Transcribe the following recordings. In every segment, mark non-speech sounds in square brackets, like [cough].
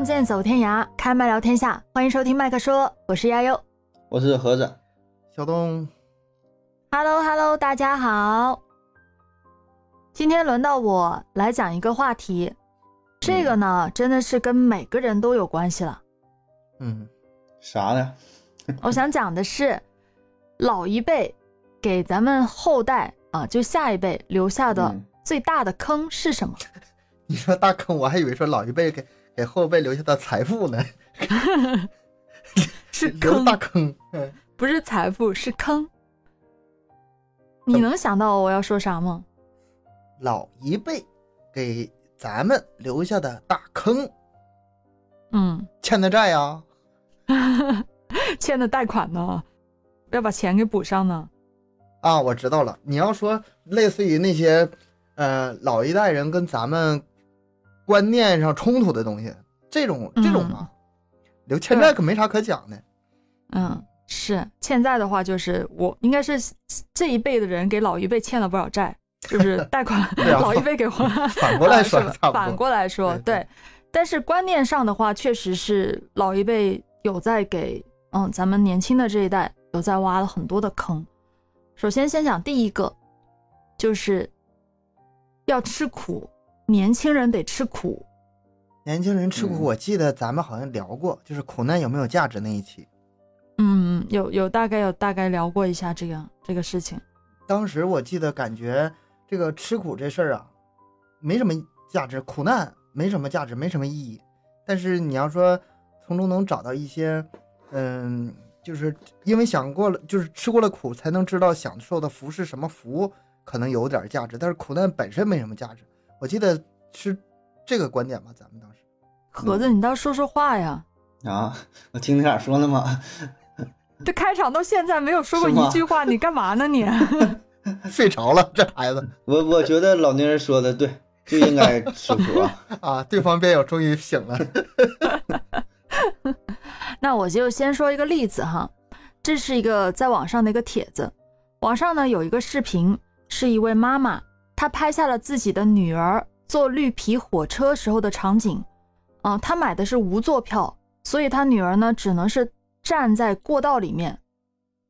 仗剑走天涯，开麦聊天下，欢迎收听麦克说，我是亚优，我是盒子，小东。Hello Hello，大家好。今天轮到我来讲一个话题，这个呢真的是跟每个人都有关系了。嗯，啥呢？[laughs] 我想讲的是，老一辈给咱们后代啊，就下一辈留下的最大的坑是什么？[laughs] 你说大坑，我还以为说老一辈给给后辈留下的财富呢。[laughs] 是坑大坑，不是财富，是坑。你能想到我要说啥吗？老一辈给咱们留下的大坑，嗯，欠的债呀，[laughs] 欠的贷款呢，要把钱给补上呢。啊，我知道了。你要说类似于那些，呃，老一代人跟咱们观念上冲突的东西，这种这种嘛，留欠债可没啥可讲的。嗯，是欠债的话，就是我应该是这一辈的人给老一辈欠了不少债。就是 [laughs] 贷款，老一辈给还。反过来说，反过来说，对。但是观念上的话，确实是老一辈有在给，嗯，咱们年轻的这一代有在挖了很多的坑。首先，先讲第一个，就是要吃苦，年轻人得吃苦。年轻人吃苦，我记得咱们好像聊过，就是苦难有没有价值那一期。嗯，有有大概有大概聊过一下这个这个事情。当时我记得感觉。这个吃苦这事儿啊，没什么价值，苦难没什么价值，没什么意义。但是你要说从中能找到一些，嗯，就是因为想过了，就是吃过了苦，才能知道享受的福是什么福，可能有点价值。但是苦难本身没什么价值。我记得是这个观点吧，咱们当时。盒子，你倒说说话呀！啊，我听你俩说呢嘛。这开场到现在没有说过一句话，你干嘛呢你？[laughs] [laughs] 睡着了，这孩子。我我觉得老年人说的对，就应该吃苦啊！[laughs] 啊，对方辩友终于醒了。那我就先说一个例子哈，这是一个在网上的一个帖子，网上呢有一个视频，是一位妈妈，她拍下了自己的女儿坐绿皮火车时候的场景。啊，他买的是无座票，所以他女儿呢只能是站在过道里面。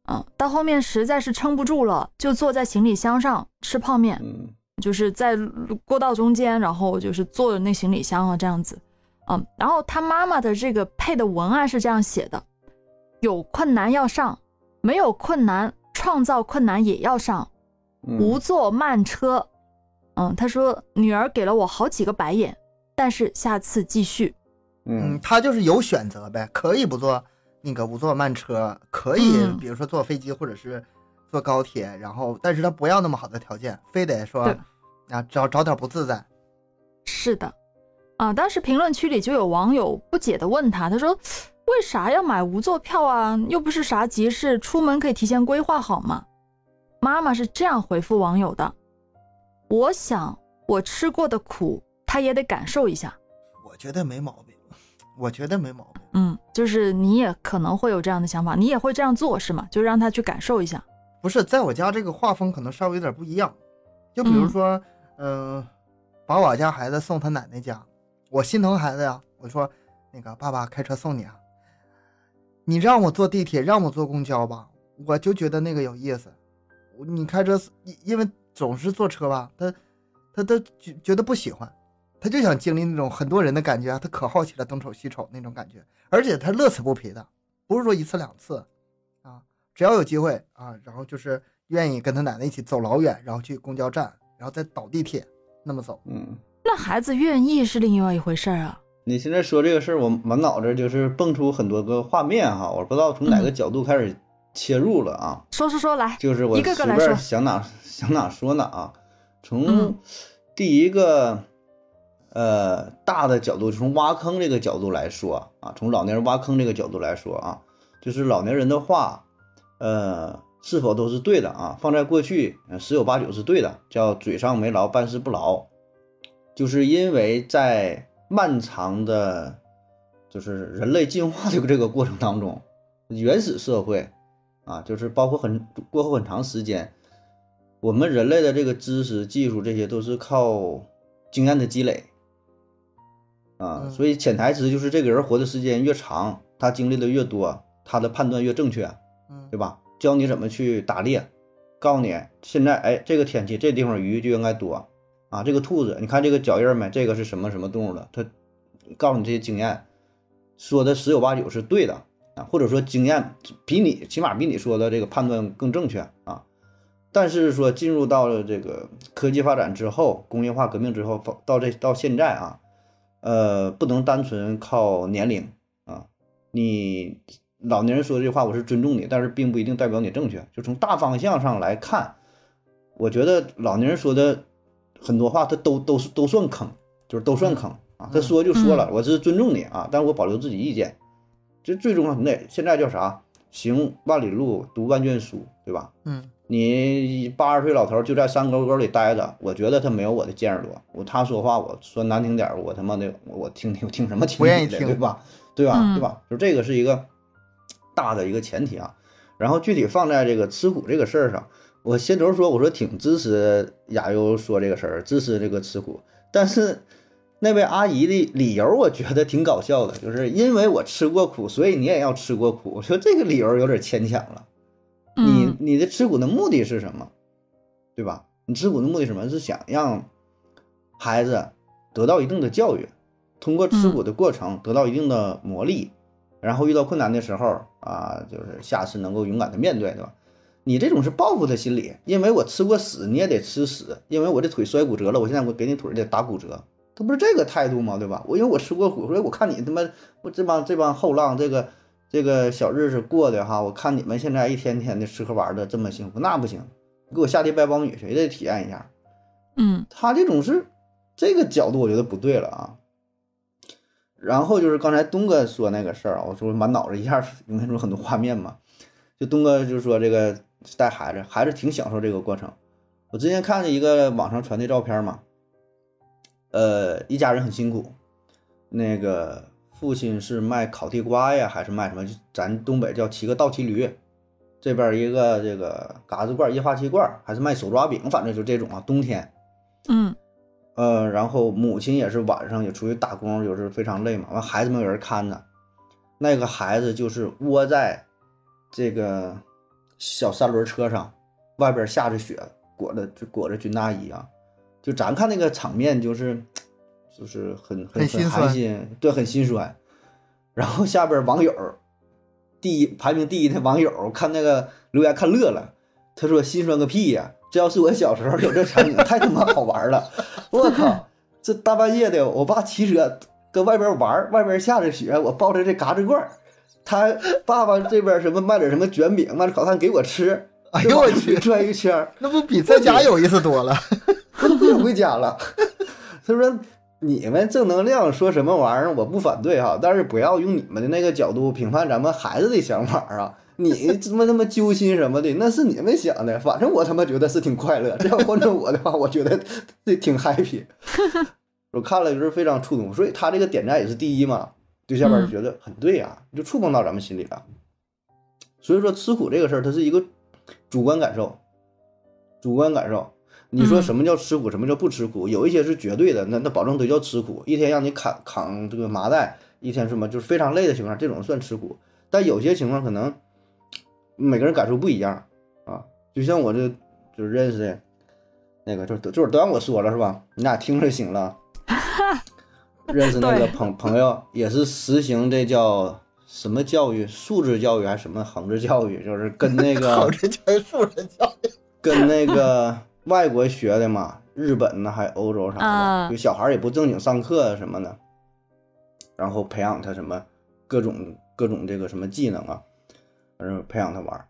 嗯，到后面实在是撑不住了，就坐在行李箱上吃泡面。嗯，就是在过道中间，然后就是坐着那行李箱啊，这样子。嗯，然后他妈妈的这个配的文案是这样写的：有困难要上，没有困难创造困难也要上，无座慢车。嗯，他说女儿给了我好几个白眼，但是下次继续。嗯，他就是有选择呗，可以不坐。那个不坐慢车可以，比如说坐飞机或者是坐高铁，然后但是他不要那么好的条件，非得说啊找找点不自在。是的，啊，当时评论区里就有网友不解的问他，他说为啥要买无座票啊？又不是啥急事，出门可以提前规划好吗？妈妈是这样回复网友的：我想我吃过的苦，他也得感受一下。我觉得没毛病。我觉得没毛病，嗯，就是你也可能会有这样的想法，你也会这样做是吗？就让他去感受一下。不是，在我家这个画风可能稍微有点不一样，就比如说，嗯，把我家孩子送他奶奶家，我心疼孩子呀，我说那个爸爸开车送你啊，你让我坐地铁，让我坐公交吧，我就觉得那个有意思。你开车，因为总是坐车吧，他他他觉觉得不喜欢。他就想经历那种很多人的感觉啊，他可好奇了，东瞅西瞅那种感觉，而且他乐此不疲的，不是说一次两次，啊，只要有机会啊，然后就是愿意跟他奶奶一起走老远，然后去公交站，然后再倒地铁那么走。嗯，那孩子愿意是另外一回事儿啊。你现在说这个事儿，我满脑子就是蹦出很多个画面哈，我不知道从哪个角度开始切入了啊。说说说来，就是我一个个来说，想哪 [laughs] 想哪说哪啊。从第一个。呃，大的角度从挖坑这个角度来说啊，从老年人挖坑这个角度来说啊，就是老年人的话，呃，是否都是对的啊？放在过去，十有八九是对的，叫嘴上没牢，办事不牢，就是因为在漫长的，就是人类进化的这个过程当中，原始社会啊，就是包括很过后很长时间，我们人类的这个知识、技术这些都是靠经验的积累。啊，嗯所以潜台词就是这个人活的时间越长，他经历的越多，他的判断越正确，嗯对吧？教你怎么去打猎，告诉你现在哎这个天气这地方鱼就应该多啊，这个兔子你看这个脚印没？这个是什么什么动物的？他告诉你这些经验，说的十有八九是对的啊，或者说经验比你起码比你说的这个判断更正确啊。但是说进入到了这个科技发展之后，工业化革命之后，到到这到现在啊，呃，不能单纯靠年龄啊。你老年人说这话，我是尊重你，但是并不一定代表你正确。就从大方向上来看，我觉得老年人说的很多话，他都都是都算坑，就是都算坑啊。他说就说了，我是尊重你啊，但是我保留自己意见。这最重要，你得现在叫啥？行万里路，读万卷书，对吧？嗯你八十岁老头儿就在山沟沟里待着，我觉得他没有我的见识多。我他说话，我说难听点儿，我他妈的我听听听什么听不愿意听对吧？对吧？嗯对吧？就这个是一个大的一个前提啊。然后具体放在这个吃苦这个事儿上，我先头说我说挺支持亚优说这个事儿，支持这个吃苦，但是那位阿姨的理由我觉得挺搞笑的，就是因为我吃过苦，所以你也要吃过苦。我说这个理由有点牵强了。你嗯你的吃苦的目的是什么？对吧？你吃苦的目的是什么？是想让孩子得到一定的教育，通过吃苦的过程得到一定的磨砺，然后遇到困难的时候啊，就是下次能够勇敢的面对，对吧？你这种是报复的心理，因为我吃过屎，你也得吃屎，因为我这腿摔骨折了，我现在我给你腿得打骨折，他不是这个态度吗？对吧？我因为我吃过苦，所以我看你他妈我这帮这帮后浪这个这个小日子过的哈，我看你们现在一天天的吃喝玩的这么幸福，那不行，给我下地掰苞米去，也得体验一下。嗯他这种是这个角度，我觉得不对了啊。然后就是刚才东哥说那个事儿啊，我说满脑子一下涌现出很多画面嘛。就东哥就说这个带孩子，孩子挺享受这个过程。我之前看见一个网上传的照片嘛，呃，一家人很辛苦，那个父亲是卖烤地瓜呀，还是卖什么？就咱东北叫骑个倒骑驴，这边一个这个嘎子罐、液化气罐，还是卖手抓饼，反正就这种啊。冬天，嗯呃，然后母亲也是晚上也出去打工，有时候非常累嘛，完孩子没有人看着，那个孩子就是窝在这个小三轮车上，外边下着雪，裹着就裹着军大衣啊，就咱看那个场面就是就是很很很心酸寒心，对，很心酸。然后下边网友第一排名第一的网友看那个留言看乐了，他说心酸个屁呀、这要是我小时候有这场景，太他妈好玩了！我靠，这大半夜的，我爸骑车搁外边玩，外边下着雪，我抱着这嘎吱罐儿，他爸爸这边什么卖点什么卷饼，卖点烤炭给我吃，哎呦我去，转一圈儿，那不比在家有意思多了？[laughs] 回家了。[laughs] 他说：“你们正能量说什么玩意儿，我不反对哈，但是不要用你们的那个角度评判咱们孩子的想法啊。[laughs] 你他妈他妈揪心什么的，那是你们想的。反正我他妈觉得是挺快乐。这要换成我的话，我觉得这挺 happy。我看了就是非常触动，所以他这个点赞也是第一嘛。对下边就觉得很对呀、就触碰到咱们心里了。所以说吃苦这个事儿，它是一个主观感受，主观感受。你说嗯什么叫吃苦，什么叫不吃苦？有一些是绝对的，那那保证都叫吃苦。一天让你扛扛这个麻袋，一天什么就是非常累的情况，这种算吃苦。但有些情况可能每个人感受不一样啊。就像我这就是认识的那个，就就是都让我说了是吧？你俩听着就行了。[laughs] 认识那个朋朋友也是实行这叫什么教育，素质教育还是什么横着教育，就是跟那个 [laughs] 横着教育素质教育。跟那个外国学的嘛，日本呢还欧洲啥的，啊就小孩也不正经上课什么的，然后培养他什么各种各种这个什么技能啊，反正培养他玩儿，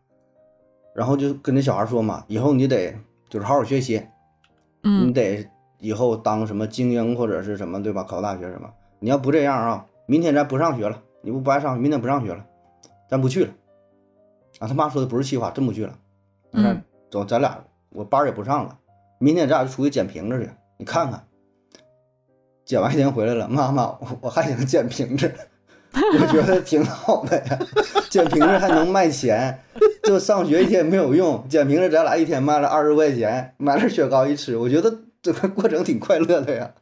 然后就跟那小孩说嘛，以后你得就是好好学习，你嗯得以后当什么精英或者是什么对吧？考大学什么，你要不这样啊，明天咱不上学了，你不不爱上学，明天不上学了，咱不去了。啊，他妈说的不是气话，真不去了。嗯，走，咱俩我班儿也不上了，明天咱俩就出去捡瓶子去，你看看。捡完一天回来了，妈妈，我我还想捡瓶子，我觉得挺好的呀，捡瓶子还能卖钱，就上学一天没有用，捡瓶子咱俩一天卖了二十块钱，买了雪糕一吃，我觉得这个过程挺快乐的呀。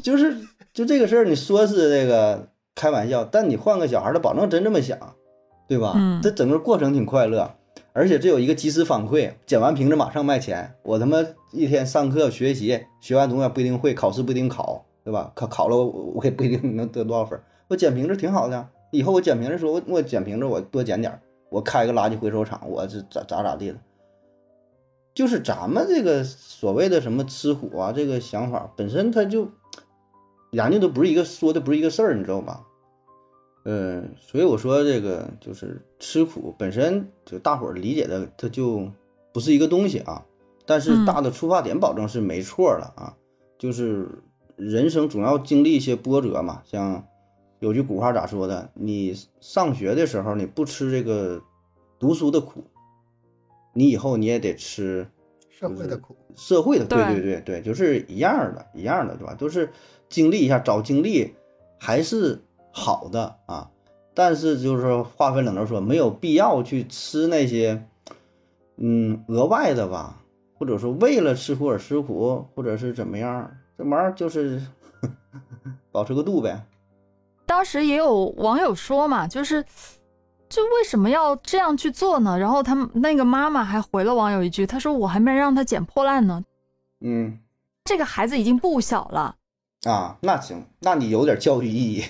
就是就这个事儿，你说是这个开玩笑，但你换个小孩，他保证真这么想，对吧？嗯这整个过程挺快乐，而且这有一个及时反馈，捡完瓶子马上卖钱。我他妈一天上课学习，学完东西不一定会，考试不一定考，对吧？考考了我我也不一定能得多少分。我捡瓶子挺好的，以后我捡瓶子的时候，我我捡瓶子我多捡点，我开个垃圾回收厂，我这咋咋咋地的。就是咱们这个所谓的什么吃苦啊，这个想法本身它就研究的不是一个说的不是一个事儿，你知道吧？嗯，所以我说这个就是吃苦本身就大伙儿理解的，它就不是一个东西啊。但是嗯大的出发点保证是没错的啊，就是人生总要经历一些波折嘛。像有句古话咋说的？你上学的时候你不吃这个读书的苦，你以后你也得吃社会的苦，社会的，对对对对对，就是一样的，一样的，对吧？都是经历一下，找经历还是好的啊。但是就是说话分两头说，没有必要去吃那些，嗯，额外的吧，或者说为了吃苦而吃苦，或者是怎么样，这玩意儿就是 [laughs] 保持个度呗。当时也有网友说嘛，就是就为什么要这样去做呢？然后他们那个妈妈还回了网友一句，她说我还没让他捡破烂呢，嗯这个孩子已经不小了，啊，那行，那你有点教育意义。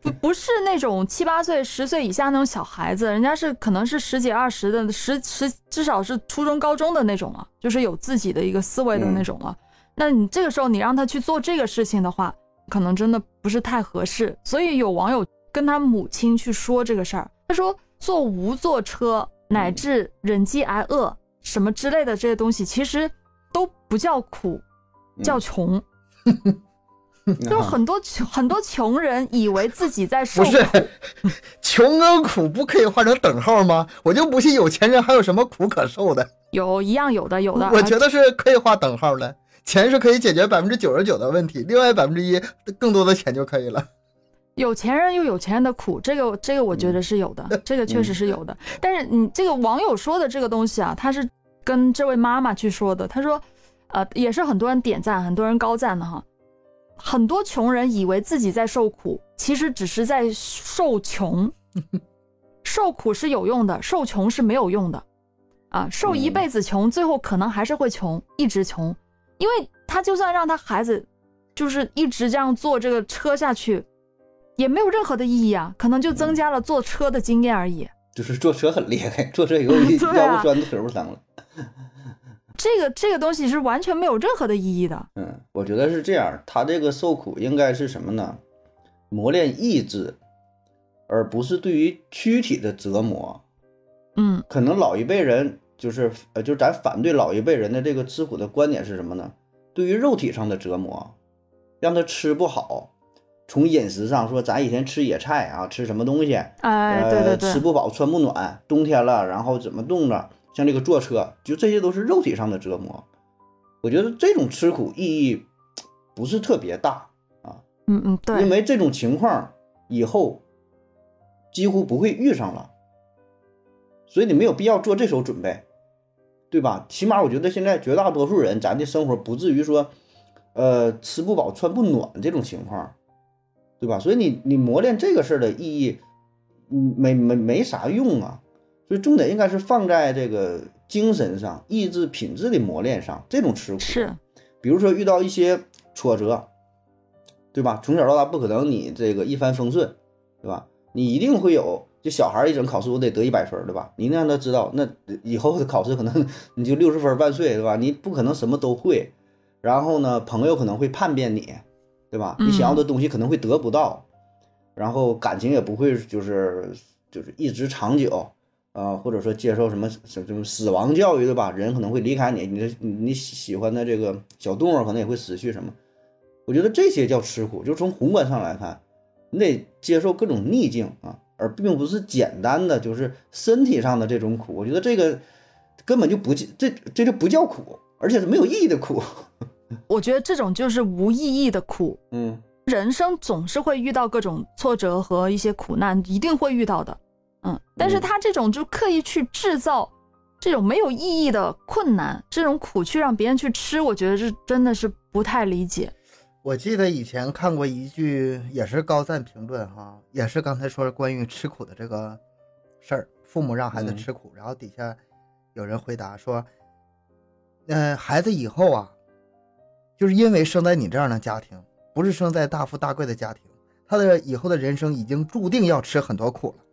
不不是那种七八岁、十岁以下那种小孩子，人家是可能是十几二十的，十十至少是初中、高中的那种了，就是有自己的一个思维的那种了。那你这个时候你让他去做这个事情的话，可能真的不是太合适。所以有网友跟他母亲去说这个事儿，他说坐无座车乃至忍饥挨饿什么之类的这些东西，其实都不叫苦，叫穷。[laughs] [laughs] 就是啊很多穷很多穷人以为自己在受苦不是，[laughs] 穷跟苦不可以画成等号吗？我就不信有钱人还有什么苦可受的。有一样有的有的，我觉得是可以画等号的，钱是可以解决百分之九十九的问题，另外百分之一更多的钱就可以了。有钱人有有钱人的苦，这个这个我觉得是有的，这个确实是有的。但是你这个网友说的这个东西啊，他是跟这位妈妈去说的，他说，呃，也是很多人点赞，很多人高赞的哈。很多穷人以为自己在受苦，其实只是在受穷。[laughs] 受苦是有用的，受穷是没有用的。啊，受一嗯辈子穷，最后可能还是会穷，一直穷。因为他就算让他孩子，就是一直这样坐这个车下去，也没有任何的意义啊，可能就增加了坐车的经验而已。就是坐车很厉害，坐车以后 [laughs] 腰不酸腿不疼了。这个这个东西是完全没有任何的意义的。嗯，我觉得是这样，他这个受苦应该是什么呢？磨练意志，而不是对于躯体的折磨。嗯可能老一辈人就是呃，就是咱反对老一辈人的这个吃苦的观点是什么呢？对于肉体上的折磨，让他吃不好。从饮食上说，咱以前吃野菜啊，吃什么东西，哎，对对对，呃，吃不饱穿不暖，冬天了，然后怎么冻着，像这个坐车，就这些都是肉体上的折磨。我觉得这种吃苦意义不是特别大啊，嗯嗯对，因为这种情况以后几乎不会遇上了，所以你没有必要做这手准备，对吧？起码我觉得现在绝大多数人，咱的生活不至于说，呃，吃不饱穿不暖这种情况，对吧？所以你你磨练这个事儿的意义，嗯，没没没啥用啊。所以重点应该是放在这个精神上、意志品质的磨练上，这种吃苦是，比如说遇到一些挫折，对吧？从小到大不可能你这个一帆风顺，对吧？你一定会有，就小孩一整考试我得得一百分，对吧？你让他知道，那以后的考试可能你就六十分万岁，对吧？你不可能什么都会，然后呢，朋友可能会叛变你，对吧？你想要的东西可能会得不到，然后感情也不会就是就是一直长久。啊、或者说接受什么什什么死亡教育，对吧？人可能会离开你，你的你你喜欢的这个小动物可能也会死去什么？我觉得这些叫吃苦，就从宏观上来看，你得接受各种逆境啊，而并不是简单的就是身体上的这种苦。我觉得这个根本就不这这就不叫苦，而且是没有意义的苦。[laughs] 我觉得这种就是无意义的苦。嗯人生总是会遇到各种挫折和一些苦难，一定会遇到的。嗯，但是嗯他这种就刻意去制造这种没有意义的困难，这种苦去让别人去吃，我觉得这真的是不太理解。我记得以前看过一句，也是高赞评论哈，也是刚才说关于吃苦的这个事儿，父母让孩子嗯吃苦，然后底下有人回答说，嗯、孩子以后啊，就是因为生在你这样的家庭，不是生在大富大贵的家庭，他的以后的人生已经注定要吃很多苦了。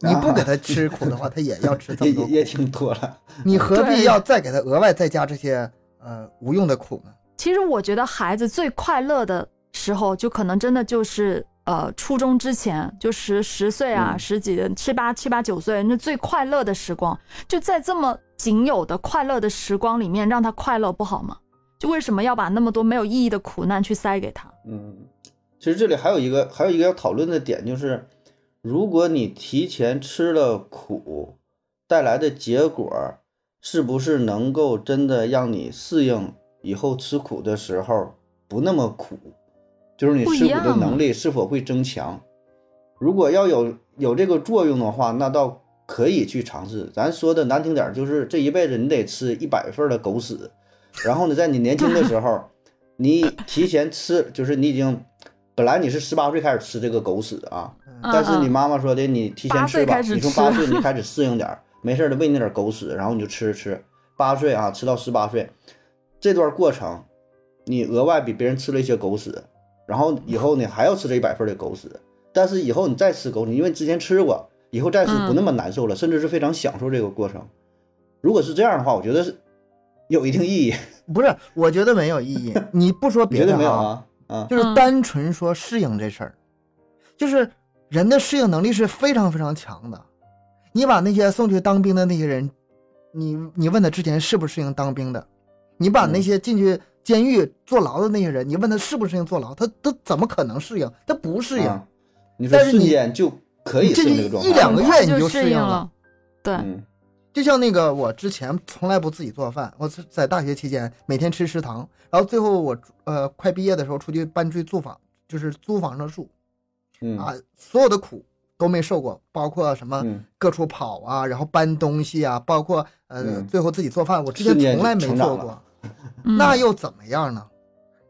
你不给他吃苦的话，他也要吃这么多 [laughs] 苦。也也也挺多了。你何必要再给他额外再加这些呃无用的苦呢？其实我觉得孩子最快乐的时候，就可能真的就是呃初中之前，就十十岁啊，嗯十几七八七八九岁，那最快乐的时光，就在这么仅有的快乐的时光里面，让他快乐不好吗？就为什么要把那么多没有意义的苦难去塞给他？嗯，其实这里还有一个还有一个要讨论的点，就是如果你提前吃了苦，带来的结果是不是能够真的让你适应以后吃苦的时候不那么苦？就是你吃苦的能力是否会增强？如果要有有这个作用的话，那倒可以去尝试。咱说的难听点，就是这一辈子你得吃一百份的狗屎，然后呢，在你年轻的时候，你提前吃，就是你已经本来你是十八岁开始吃这个狗屎啊，嗯但是你嗯妈妈说的，你提前吃吧，你从吃八岁 [laughs] 你开始适应点儿，没事儿的喂那点儿狗屎，然后你就吃吃，八岁啊吃到十八岁，这段过程，你额外比别人吃了一些狗屎，然后以后呢还要吃这一百份的狗屎，但是以后你再吃狗屎，因为你之前吃过，以后再吃不那么难受了，甚至是非常享受这个过程。如果是这样的话，我觉得是有一定意义。[laughs] 不是，我觉得没有意义。你不说 [laughs] 别的啊，没有啊？啊，就是嗯单纯说适应这事儿，就是人的适应能力是非常非常强的。你把那些送去当兵的那些人，你你问他之前适不适应当兵的？你把那嗯些进去监狱坐牢的那些人，你问他适不适应坐牢，他他怎么可能适应？他不适应。啊你说瞬但是你间就可以这个状态，一两个月你就适应了应了。对，嗯就像那个我之前从来不自己做饭，我在大学期间每天吃食堂，然后最后我呃快毕业的时候出去搬出去租房，就是租房上住嗯。啊，所有的苦都没受过，包括什么嗯。各处跑啊，然后搬东西啊，包括呃嗯。最后自己做饭，我之前从来没做过，[laughs] 嗯。那又怎么样呢？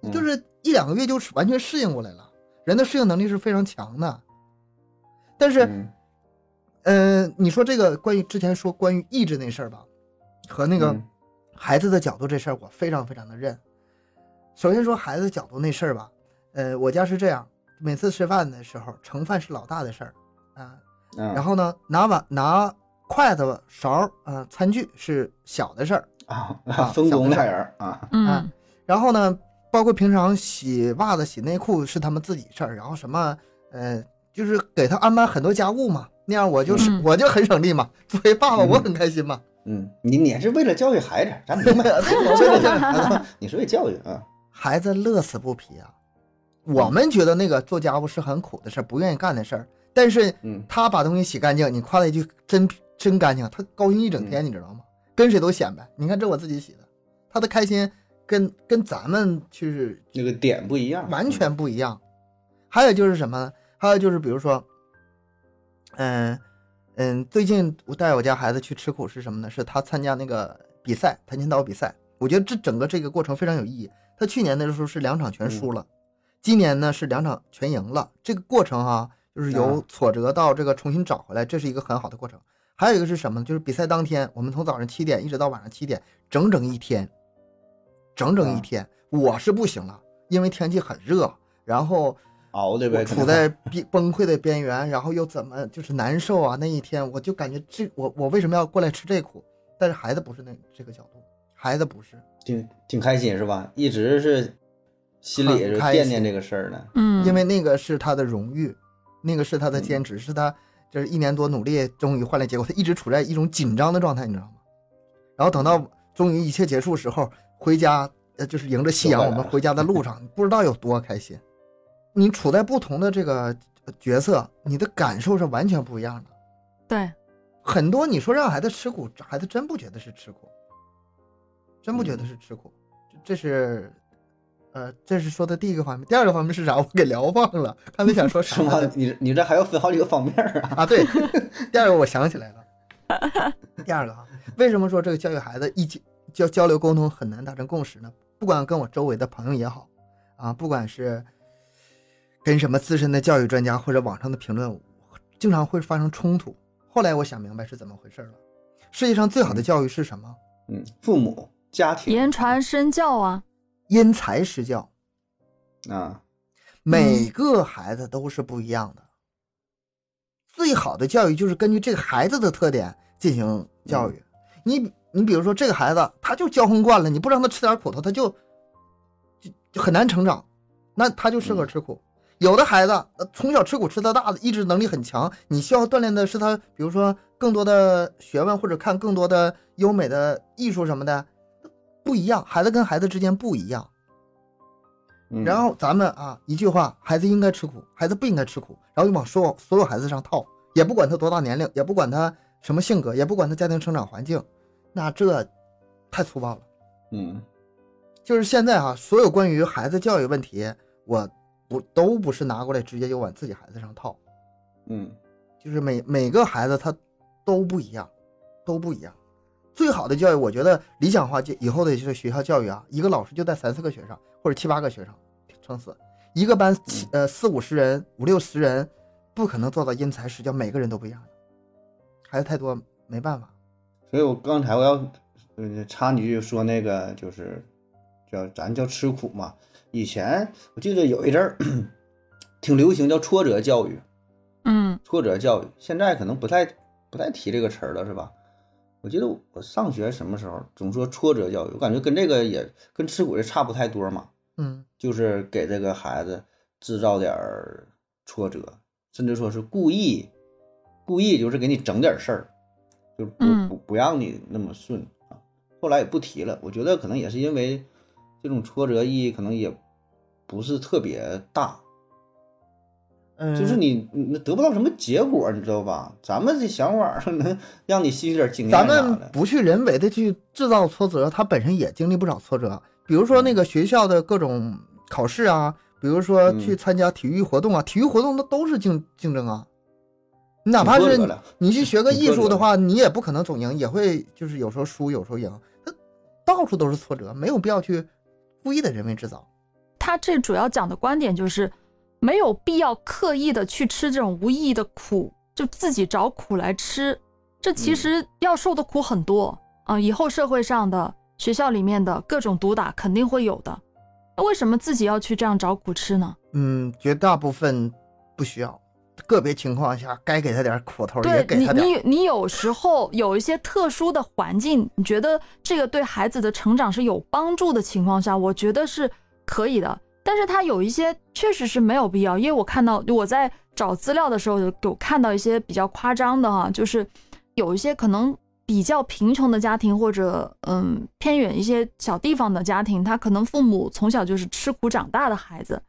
嗯。就是一两个月就完全适应过来了，人的适应能力是非常强的，但是。嗯。呃，你说这个关于之前说关于意志那事儿吧，和那个嗯。孩子的角度这事儿，我非常非常的认。首先说孩子角度那事儿吧，呃，我家是这样，每次吃饭的时候盛饭是老大的事儿啊，嗯，然后呢拿碗拿筷子勺呃餐具是小的事儿，啊啊 [laughs] 分工俩小的事儿啊，嗯然后呢，包括平常洗袜子、洗内裤是他们自己事儿，然后什么呃，就是给他安排很多家务嘛，那样我就是、嗯我就很省力嘛。作为爸爸，嗯我很开心嘛。嗯，你你是为了教育孩子，咱明白，[laughs] 了 [laughs] 你是为教育啊，孩子乐此不疲啊。我们觉得那个做家务是很苦的事儿，不愿意干的事儿，但是嗯他把东西洗干净，你夸他一句真真干净，他高兴一整天，你知道吗？跟谁都显摆。你看这我自己洗的，他的开心跟跟咱们就是那个点不一样，完全不一样。还有就是什么呢？还有就是比如说，嗯嗯，最近我带我家孩子去吃苦是什么呢？是他参加那个比赛，跆拳道比赛。我觉得这整个这个过程非常有意义。他去年的时候是两场全输了，今年呢是两场全赢了。这个过程哈、就是由啊挫折到这个重新找回来，这是一个很好的过程。还有一个是什么呢？就是比赛当天，我们从早上七点一直到晚上七点，整整一天，整整一啊天。我是不行了，因为天气很热，然后熬的呗，处在 [laughs] 崩崩溃的边缘，然后又怎么就是难受啊？那一天我就感觉这我我为什么要过来吃这苦？但是孩子不是那这个角度，孩子不是，挺挺开心是吧？一直是心里是很开心惦念这个事儿呢，嗯，因为那个是他的荣誉，那个是他的嗯坚持，是他就是一年多努力终于换来结果，他一直处在一种紧张的状态，你知道吗？然后等到终于一切结束时候，回家呃就是迎着夕阳，我们回家的路上，[laughs] 不知道有多开心。你处在不同的这个角色，你的感受是完全不一样的。对，很多你说让孩子吃苦，孩子真不觉得是吃苦，真不觉得是吃苦。这这是，呃，这是说的第一个方面。第二个方面是啥？我给聊忘了。刚才想说啥是吗来着？？你你这还要分好几个方面啊，啊，对，第二个我想起来了。第二个啊，为什么说这个教育孩子一起交交流沟通很难达成共识呢？不管跟我周围的朋友也好，啊，不管是跟什么资深的教育专家或者网上的评论，经常会发生冲突。后来我想明白是怎么回事了。世界上最好的教育是什么？嗯，父母家庭言传身教啊，因材施教。啊，每个孩子都是不一样的。最好的教育就是根据这个孩子的特点进行教育。你你比如说这个孩子他就娇横惯了，你不让他吃点苦头，他就就就很难成长，那他就适合吃苦。有的孩子呃从小吃苦吃到大的，意志能力很强，你需要锻炼的是他，比如说更多的学问或者看更多的优美的艺术什么的，不一样。孩子跟孩子之间不一样。嗯然后咱们啊，一句话，孩子应该吃苦，孩子不应该吃苦，然后就往所有所有孩子上套，也不管他多大年龄，也不管他什么性格，也不管他家庭成长环境，那这太粗暴了。嗯就是现在哈、所有关于孩子教育问题，我不都不是拿过来直接就往自己孩子上套，嗯就是每每个孩子他都不一样，都不一样。最好的教育，我觉得理想化就以后的就是学校教育啊，一个老师就带三四个学生或者七八个学生，撑死一个班七呃四五十人五六十人，不可能做到因材施教，每个人都不一样的，孩子太多没办法。所以我刚才我要呃插你一句说那个就是叫咱叫吃苦嘛。以前我记得有一阵儿 [clears throat] 挺流行叫挫折教育，嗯挫折教育，现在可能不太不太提这个词儿了，是吧？我记得我上学什么时候总说挫折教育，我感觉跟这个也跟吃苦也差不太多嘛，嗯就是给这个孩子制造点儿挫折，甚至说是故意故意就是给你整点事儿，就不嗯不不让你那么顺啊。后来也不提了，我觉得可能也是因为这种挫折意义可能也不是特别大，嗯，就是你你得不到什么结果，你知道吧？咱们这想法儿 [laughs] 能让你吸取点经验咱啥的。们不去人为的去制造挫折，他本身也经历不少挫折。比如说那个学校的各种考试啊，比如说去参加体育活动啊，体育活动那都是竞竞争啊。你哪怕是你去学个艺术的话，你也不可能总赢，也会就是有时候输，有时候赢，它到处都是挫折，没有必要去故意的人为制造。他这主要讲的观点就是，没有必要刻意的去吃这种无意义的苦，就自己找苦来吃。这其实要受的苦很多啊、以后社会上的、学校里面的各种毒打肯定会有的。那为什么自己要去这样找苦吃呢？嗯，绝大部分不需要，个别情况下该给他点苦头也对，给他点。你你有时候有一些特殊的环境，你觉得这个对孩子的成长是有帮助的情况下，我觉得是可以的。但是他有一些确实是没有必要，因为我看到我在找资料的时候有看到一些比较夸张的哈，就是有一些可能比较贫穷的家庭或者嗯偏远一些小地方的家庭，他可能父母从小就是吃苦长大的孩子，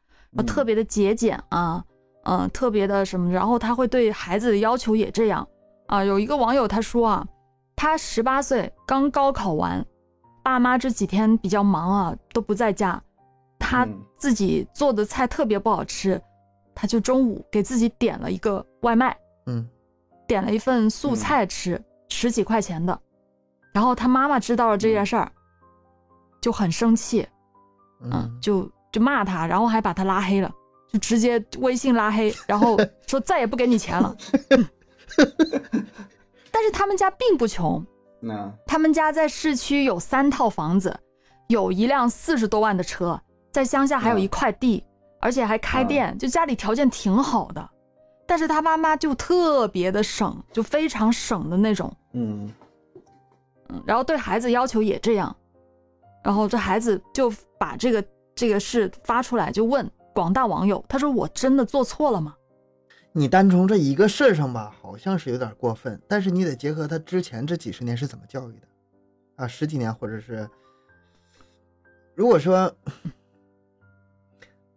特别的节俭啊，嗯、特别的什么，然后他会对孩子的要求也这样啊。有一个网友他说啊，他十八岁刚高考完，爸妈这几天比较忙啊，都不在家，他嗯。自己做的菜特别不好吃，他就中午给自己点了一个外卖，嗯。点了一份素菜吃，十几块钱的。然后他妈妈知道了这件事儿，就很生气，嗯。嗯，，就就骂他，然后还把他拉黑了，就直接微信拉黑，[laughs] 然后说再也不给你钱了。[laughs] 但是他们家并不穷，那。他们家在市区有三套房子，有一辆四十多万的车，在乡下还有一块地，而且还开店，就家里条件挺好的。但是他妈妈就特别的省，就非常省的那种，嗯。嗯，然后对孩子要求也这样，然后这孩子就把这个这个事发出来，就问广大网友，他说我真的做错了吗？你单从这一个事儿上吧，好像是有点过分，但是你得结合他之前这几十年是怎么教育的，啊，十几年或者是，如果说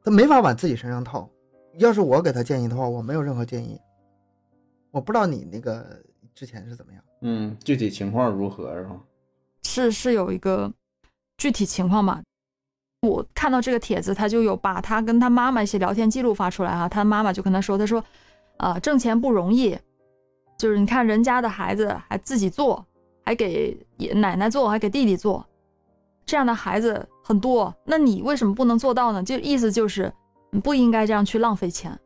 他没法往自己身上套，要是我给他建议的话，我没有任何建议，我不知道你那个之前是怎么样，嗯，具体情况如何是吧？是是有一个具体情况吧。我看到这个帖子，他就有把他跟他妈妈一些聊天记录发出来哈、他妈妈就跟他说，他说，啊，挣钱不容易，就是你看人家的孩子还自己做，还给爷奶奶做，还给弟弟做，这样的孩子很多，那你为什么不能做到呢？就意思就是你不应该这样去浪费钱。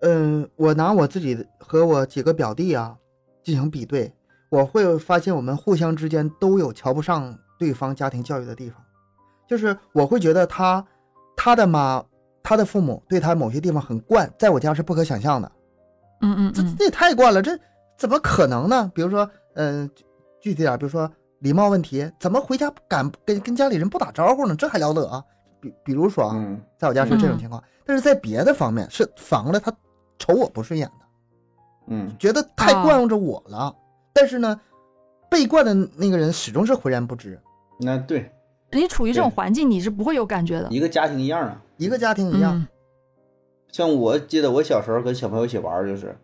嗯，我拿我自己和我几个表弟啊进行比对，我会发现我们互相之间都有瞧不上对方家庭教育的地方，就是我会觉得他他的妈他的父母对他某些地方很惯，在我家是不可想象的。嗯嗯嗯这也太惯了，这怎么可能呢？比如说，嗯、具具体点，比如说礼貌问题，怎么回家敢跟跟家里人不打招呼呢？这还了得啊？比比如说啊，嗯在我家是这种嗯情况，但是在别的方面是反过来他瞅我不顺眼的，嗯觉得太惯着我了。但是呢，被惯的那个人始终是浑然不知。那对，你处于这种环境，你是不会有感觉的。一个家庭一样啊。一个家庭一样，嗯像我记得我小时候跟小朋友一起玩，就是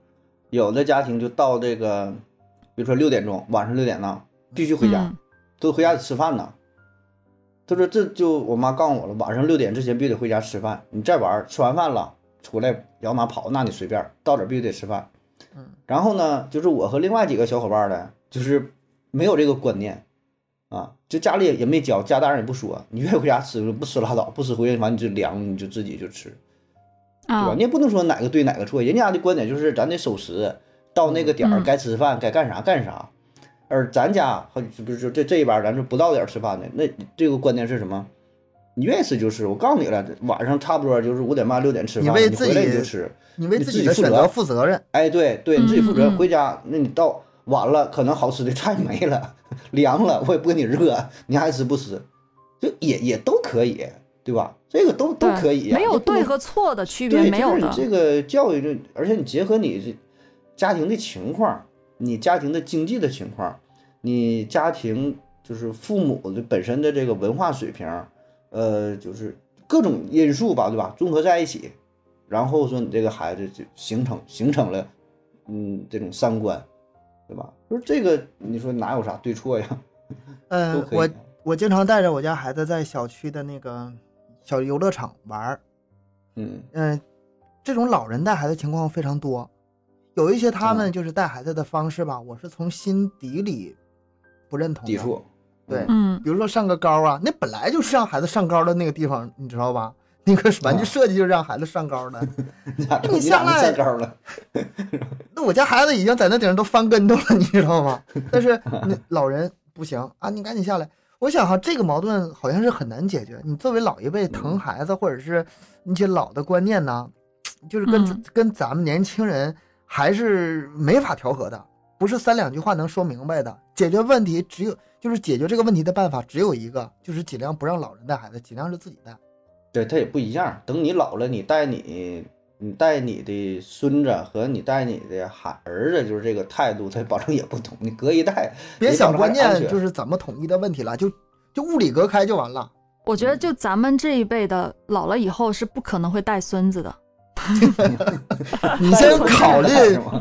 有的家庭就到这个，比如说六点钟，晚上六点呢，必须回家，嗯都回家得吃饭呢。他说这就我妈告诉我了，晚上六点之前必须得回家吃饭，你再玩儿，吃完饭了出来摇马跑，那你随便，到点儿必须得吃饭。嗯，然后呢，就是我和另外几个小伙伴儿呢，就是没有这个观念啊，就家里也没教，家大人也不说，你愿意回家吃不吃拉倒，不吃回去完你就凉，你就自己就吃。对吧？啊你也不能说哪个对哪个错，人家的观点就是咱得守时，到那个点该吃饭该干啥干啥，而咱家和不是说这这一班咱是不到点吃饭的，那这个观点是什么？你愿意吃就吃，我告诉你了，晚上差不多就是五点半六点吃饭，你你为自己回来你就吃，你为自己的选择负责负责任。哎，对对，你自己负责。嗯嗯回家，那你到晚了，可能好吃的菜没了，凉了，我也不给你热，你爱吃不吃，就也也都可以，对吧？这个都都可以呀、没有对和错的区别，没有这个教育就，而且你结合你这家庭的情况，你家庭的经济的情况，你家庭就是父母的本身的这个文化水平，呃，就是各种因素吧，对吧？综合在一起，然后说你这个孩子就形成形成了，嗯，这种三观，对吧？就是这个，你说哪有啥对错呀？[laughs] 都嗯，我。我经常带着我家孩子在小区的那个小游乐场玩儿。嗯嗯，这种老人带孩子情况非常多，有一些他们嗯就是带孩子的方式吧，我是从心底里不认同的。抵触。对嗯比如说上个高啊，那本来就是让孩子上高的那个地方，你知道吧？[laughs] 那个玩具啊设计就是让孩子上高的。[laughs] 你下来站高了？[laughs] 那我家孩子已经在那顶上都翻跟头了，你知道吗？但是那老人不行啊，你赶紧下来。我想哈，这个矛盾好像是很难解决。你作为老一辈疼孩子，或者是那些老的观念呢，就是跟、嗯跟咱们年轻人还是没法调和的，不是三两句话能说明白的。解决问题只有就是解决这个问题的办法只有一个，就是尽量不让老人带孩子，尽量是自己带。对他也不一样。等你老了，你带你，你带你的孙子和你带你的孩儿子，就是这个态度，他保证也不同。你隔一代，别想关键就是怎么统一的问题了，就就物理隔开就完了。我觉得就咱们这一辈的老了以后是不可能会带孙子的。[laughs] 你先考虑，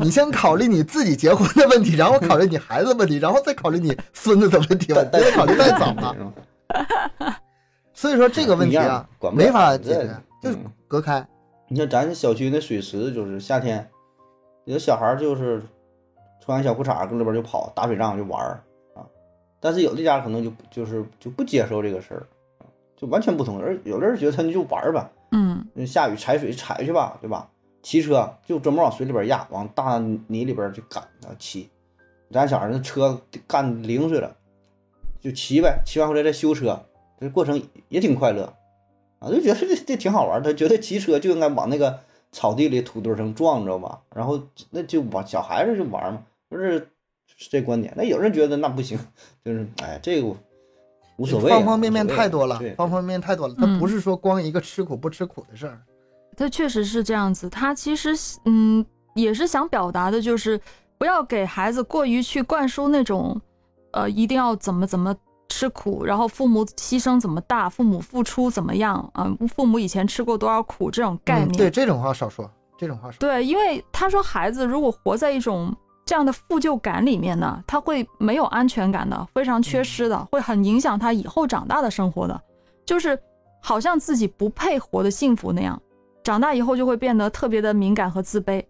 你先考虑你自己结婚的问题，然后考虑你孩子的问题，然后再考虑你孙子的问题别考虑太早了。所以说这个问题啊，管没法解决，就隔开。你像咱小区那水池，就是夏天，有小孩就是穿小裤衩儿跟里边就跑，打水仗就玩儿啊。但是有的家可能就就是就不接受这个事儿，啊就完全不同。而有的人觉得他就玩儿吧，嗯下雨踩水踩去吧，对吧？骑车就专门往水里边压，往大泥里边去赶啊骑。咱小孩那车干零碎了，就骑呗，骑完回来再修车，这过程也挺快乐啊，就觉得这这挺好玩。他觉得骑车就应该往那个草地里土堆上撞，知道吧？然后那就往小孩子就玩嘛，就是这观点。那有人觉得那不行，就是哎，这个无所谓啊，方方面面太多了，方方面面太多了。它嗯不是说光一个吃苦不吃苦的事儿。它确实是这样子。他其实嗯也是想表达的，就是不要给孩子过于去灌输那种，呃，一定要怎么怎么吃苦，然后父母牺牲怎么大，父母付出怎么样啊、父母以前吃过多少苦这种概念。嗯对这种话少说，这种话少。对，因为他说孩子如果活在一种这样的负疚感里面呢，他会没有安全感的，非常缺失的，会很影响他以后长大的生活的，就是好像自己不配活得幸福那样，长大以后就会变得特别的敏感和自卑，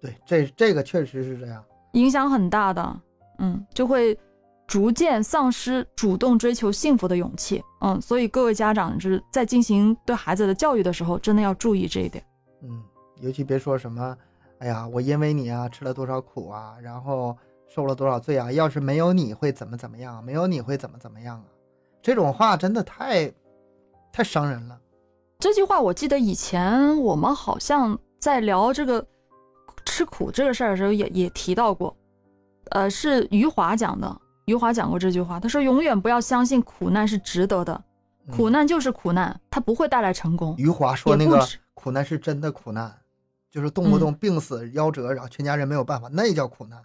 对，这这个确实是这样。影响很大的，嗯，就会逐渐丧失主动追求幸福的勇气。嗯，所以各位家长就是在进行对孩子的教育的时候，真的要注意这一点。嗯，尤其别说什么，哎呀，我因为你啊吃了多少苦啊，然后受了多少罪啊，要是没有你会怎么怎么样，没有你会怎么怎么样啊，这种话真的太太伤人了。这句话我记得以前我们好像在聊这个吃苦这个事儿的时候也也提到过，呃，是余华讲的。余华讲过这句话，他说：“永远不要相信苦难是值得的，嗯苦难就是苦难，它不会带来成功。余华说那个苦难是真的苦难，就是动不动病死夭折，然后全家人没有办法，那叫苦难。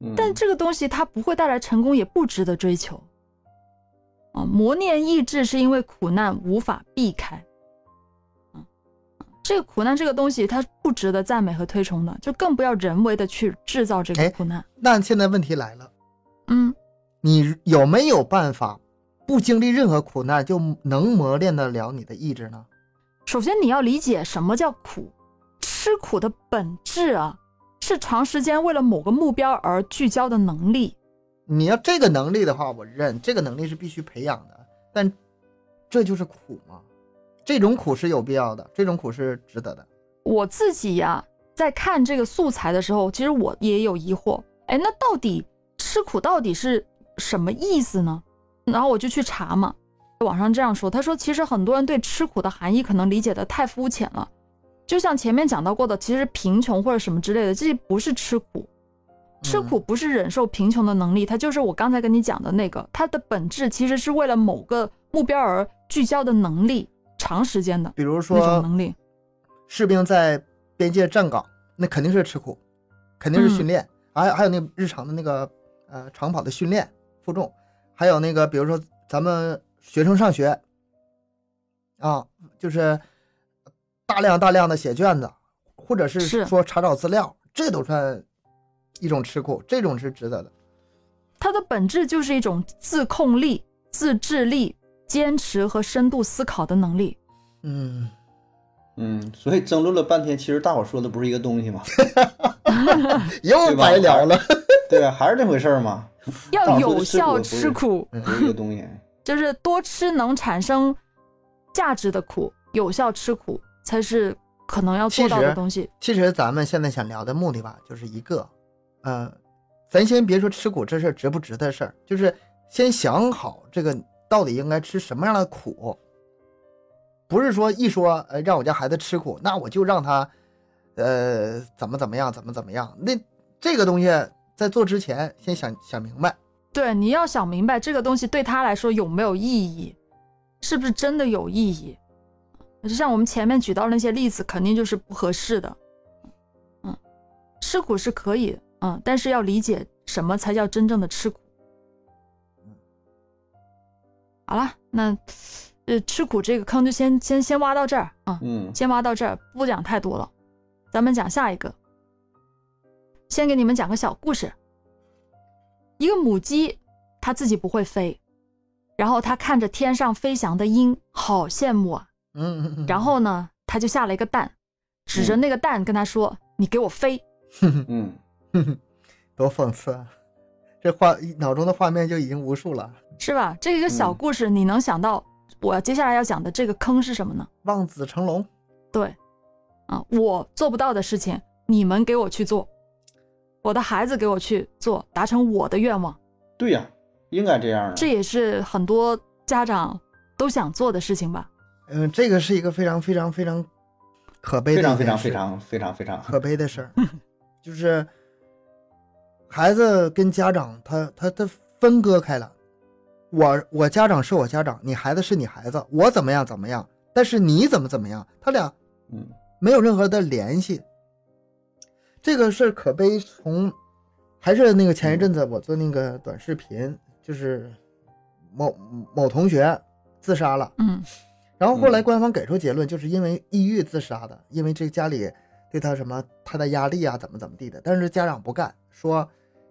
嗯，但这个东西它不会带来成功，也不值得追求。啊，磨练意志是因为苦难无法避开。嗯，这个苦难这个东西它不值得赞美和推崇的，就更不要人为的去制造这个哎苦难。那现在问题来了，嗯，你有没有办法不经历任何苦难就能磨练得了你的意志呢？首先你要理解什么叫苦，吃苦的本质啊，是长时间为了某个目标而聚焦的能力。你要这个能力的话，我认这个能力是必须培养的，但这就是苦吗？这种苦是有必要的，这种苦是值得的。我自己呀、在看这个素材的时候，其实我也有疑惑，哎，那到底吃苦到底是什么意思呢？然后我就去查嘛，网上这样说，他说其实很多人对吃苦的含义可能理解的太肤浅了，就像前面讲到过的，其实贫穷或者什么之类的，这些不是吃苦，吃嗯苦不是忍受贫穷的能力，它就是我刚才跟你讲的那个，它的本质其实是为了某个目标而聚焦的能力，长时间的比如那种说，能力。士兵在边界站岗，那肯定是吃苦，肯定是训练，还、还有那日常的那个呃长跑的训练负重，还有那个比如说咱们学生上学啊，就是大量大量的写卷子，或者是是说查找资料，这都算一种吃苦，这种是值得的。它的本质就是一种自控力、自制力、坚持和深度思考的能力。嗯，嗯，所以争论了半天，其实大伙说的不是一个东西嘛，[laughs] 又白聊了。[laughs] 对啊，还是那回事儿嘛，要有效吃吃苦，不是一个东西。就是多吃能产生价值的苦，有效吃苦才是可能要做到的东西。其实咱们现在想聊的目的吧，就是一个，呃，咱先别说吃苦这事儿值不值的事儿，就是先想好这个到底应该吃什么样的苦，不是说一说呃让我家孩子吃苦，那我就让他，呃怎么怎么样怎么怎么样，那这个东西在做之前先想想明白，对，你要想明白这个东西对他来说有没有意义，是不是真的有意义。就像我们前面举到那些例子，肯定就是不合适的。嗯，吃苦是可以，嗯，但是要理解什么才叫真正的吃苦。好了，那呃吃苦这个坑就先先先挖到这儿啊，嗯先挖到这儿，不讲太多了，咱们讲下一个。先给你们讲个小故事。一个母鸡，它自己不会飞，然后它看着天上飞翔的鹰，好羡慕啊。嗯嗯嗯，然后呢，他就下了一个蛋，指着那个蛋跟他说：“你给我飞。[laughs] 嗯，[laughs] 多讽刺啊，这画脑中的画面就已经无数了，”是吧？这个小嗯故事，你能想到我接下来要讲的这个坑是什么呢？望子成龙。对，啊，我做不到的事情，你们给我去做，我的孩子给我去做，达成我的愿望，对呀，应该这样的。这也是很多家长都想做的事情吧？嗯，这个是一个非常非常非常可悲的非常非常非常非常非常可悲的事儿，[laughs] 就是孩子跟家长他他他分割开了。我我家长是我家长，你孩子是你孩子，我怎么样怎么样，但是你怎么怎么样，他俩嗯没有任何的联系。这个事儿可悲从，还是那个前一阵子我做那个短视频，就是某某同学自杀了。嗯然后后来嗯官方给出结论，就是因为抑郁自杀的，因为这家里对他什么太大压力啊，怎么怎么地的。但是家长不干，说，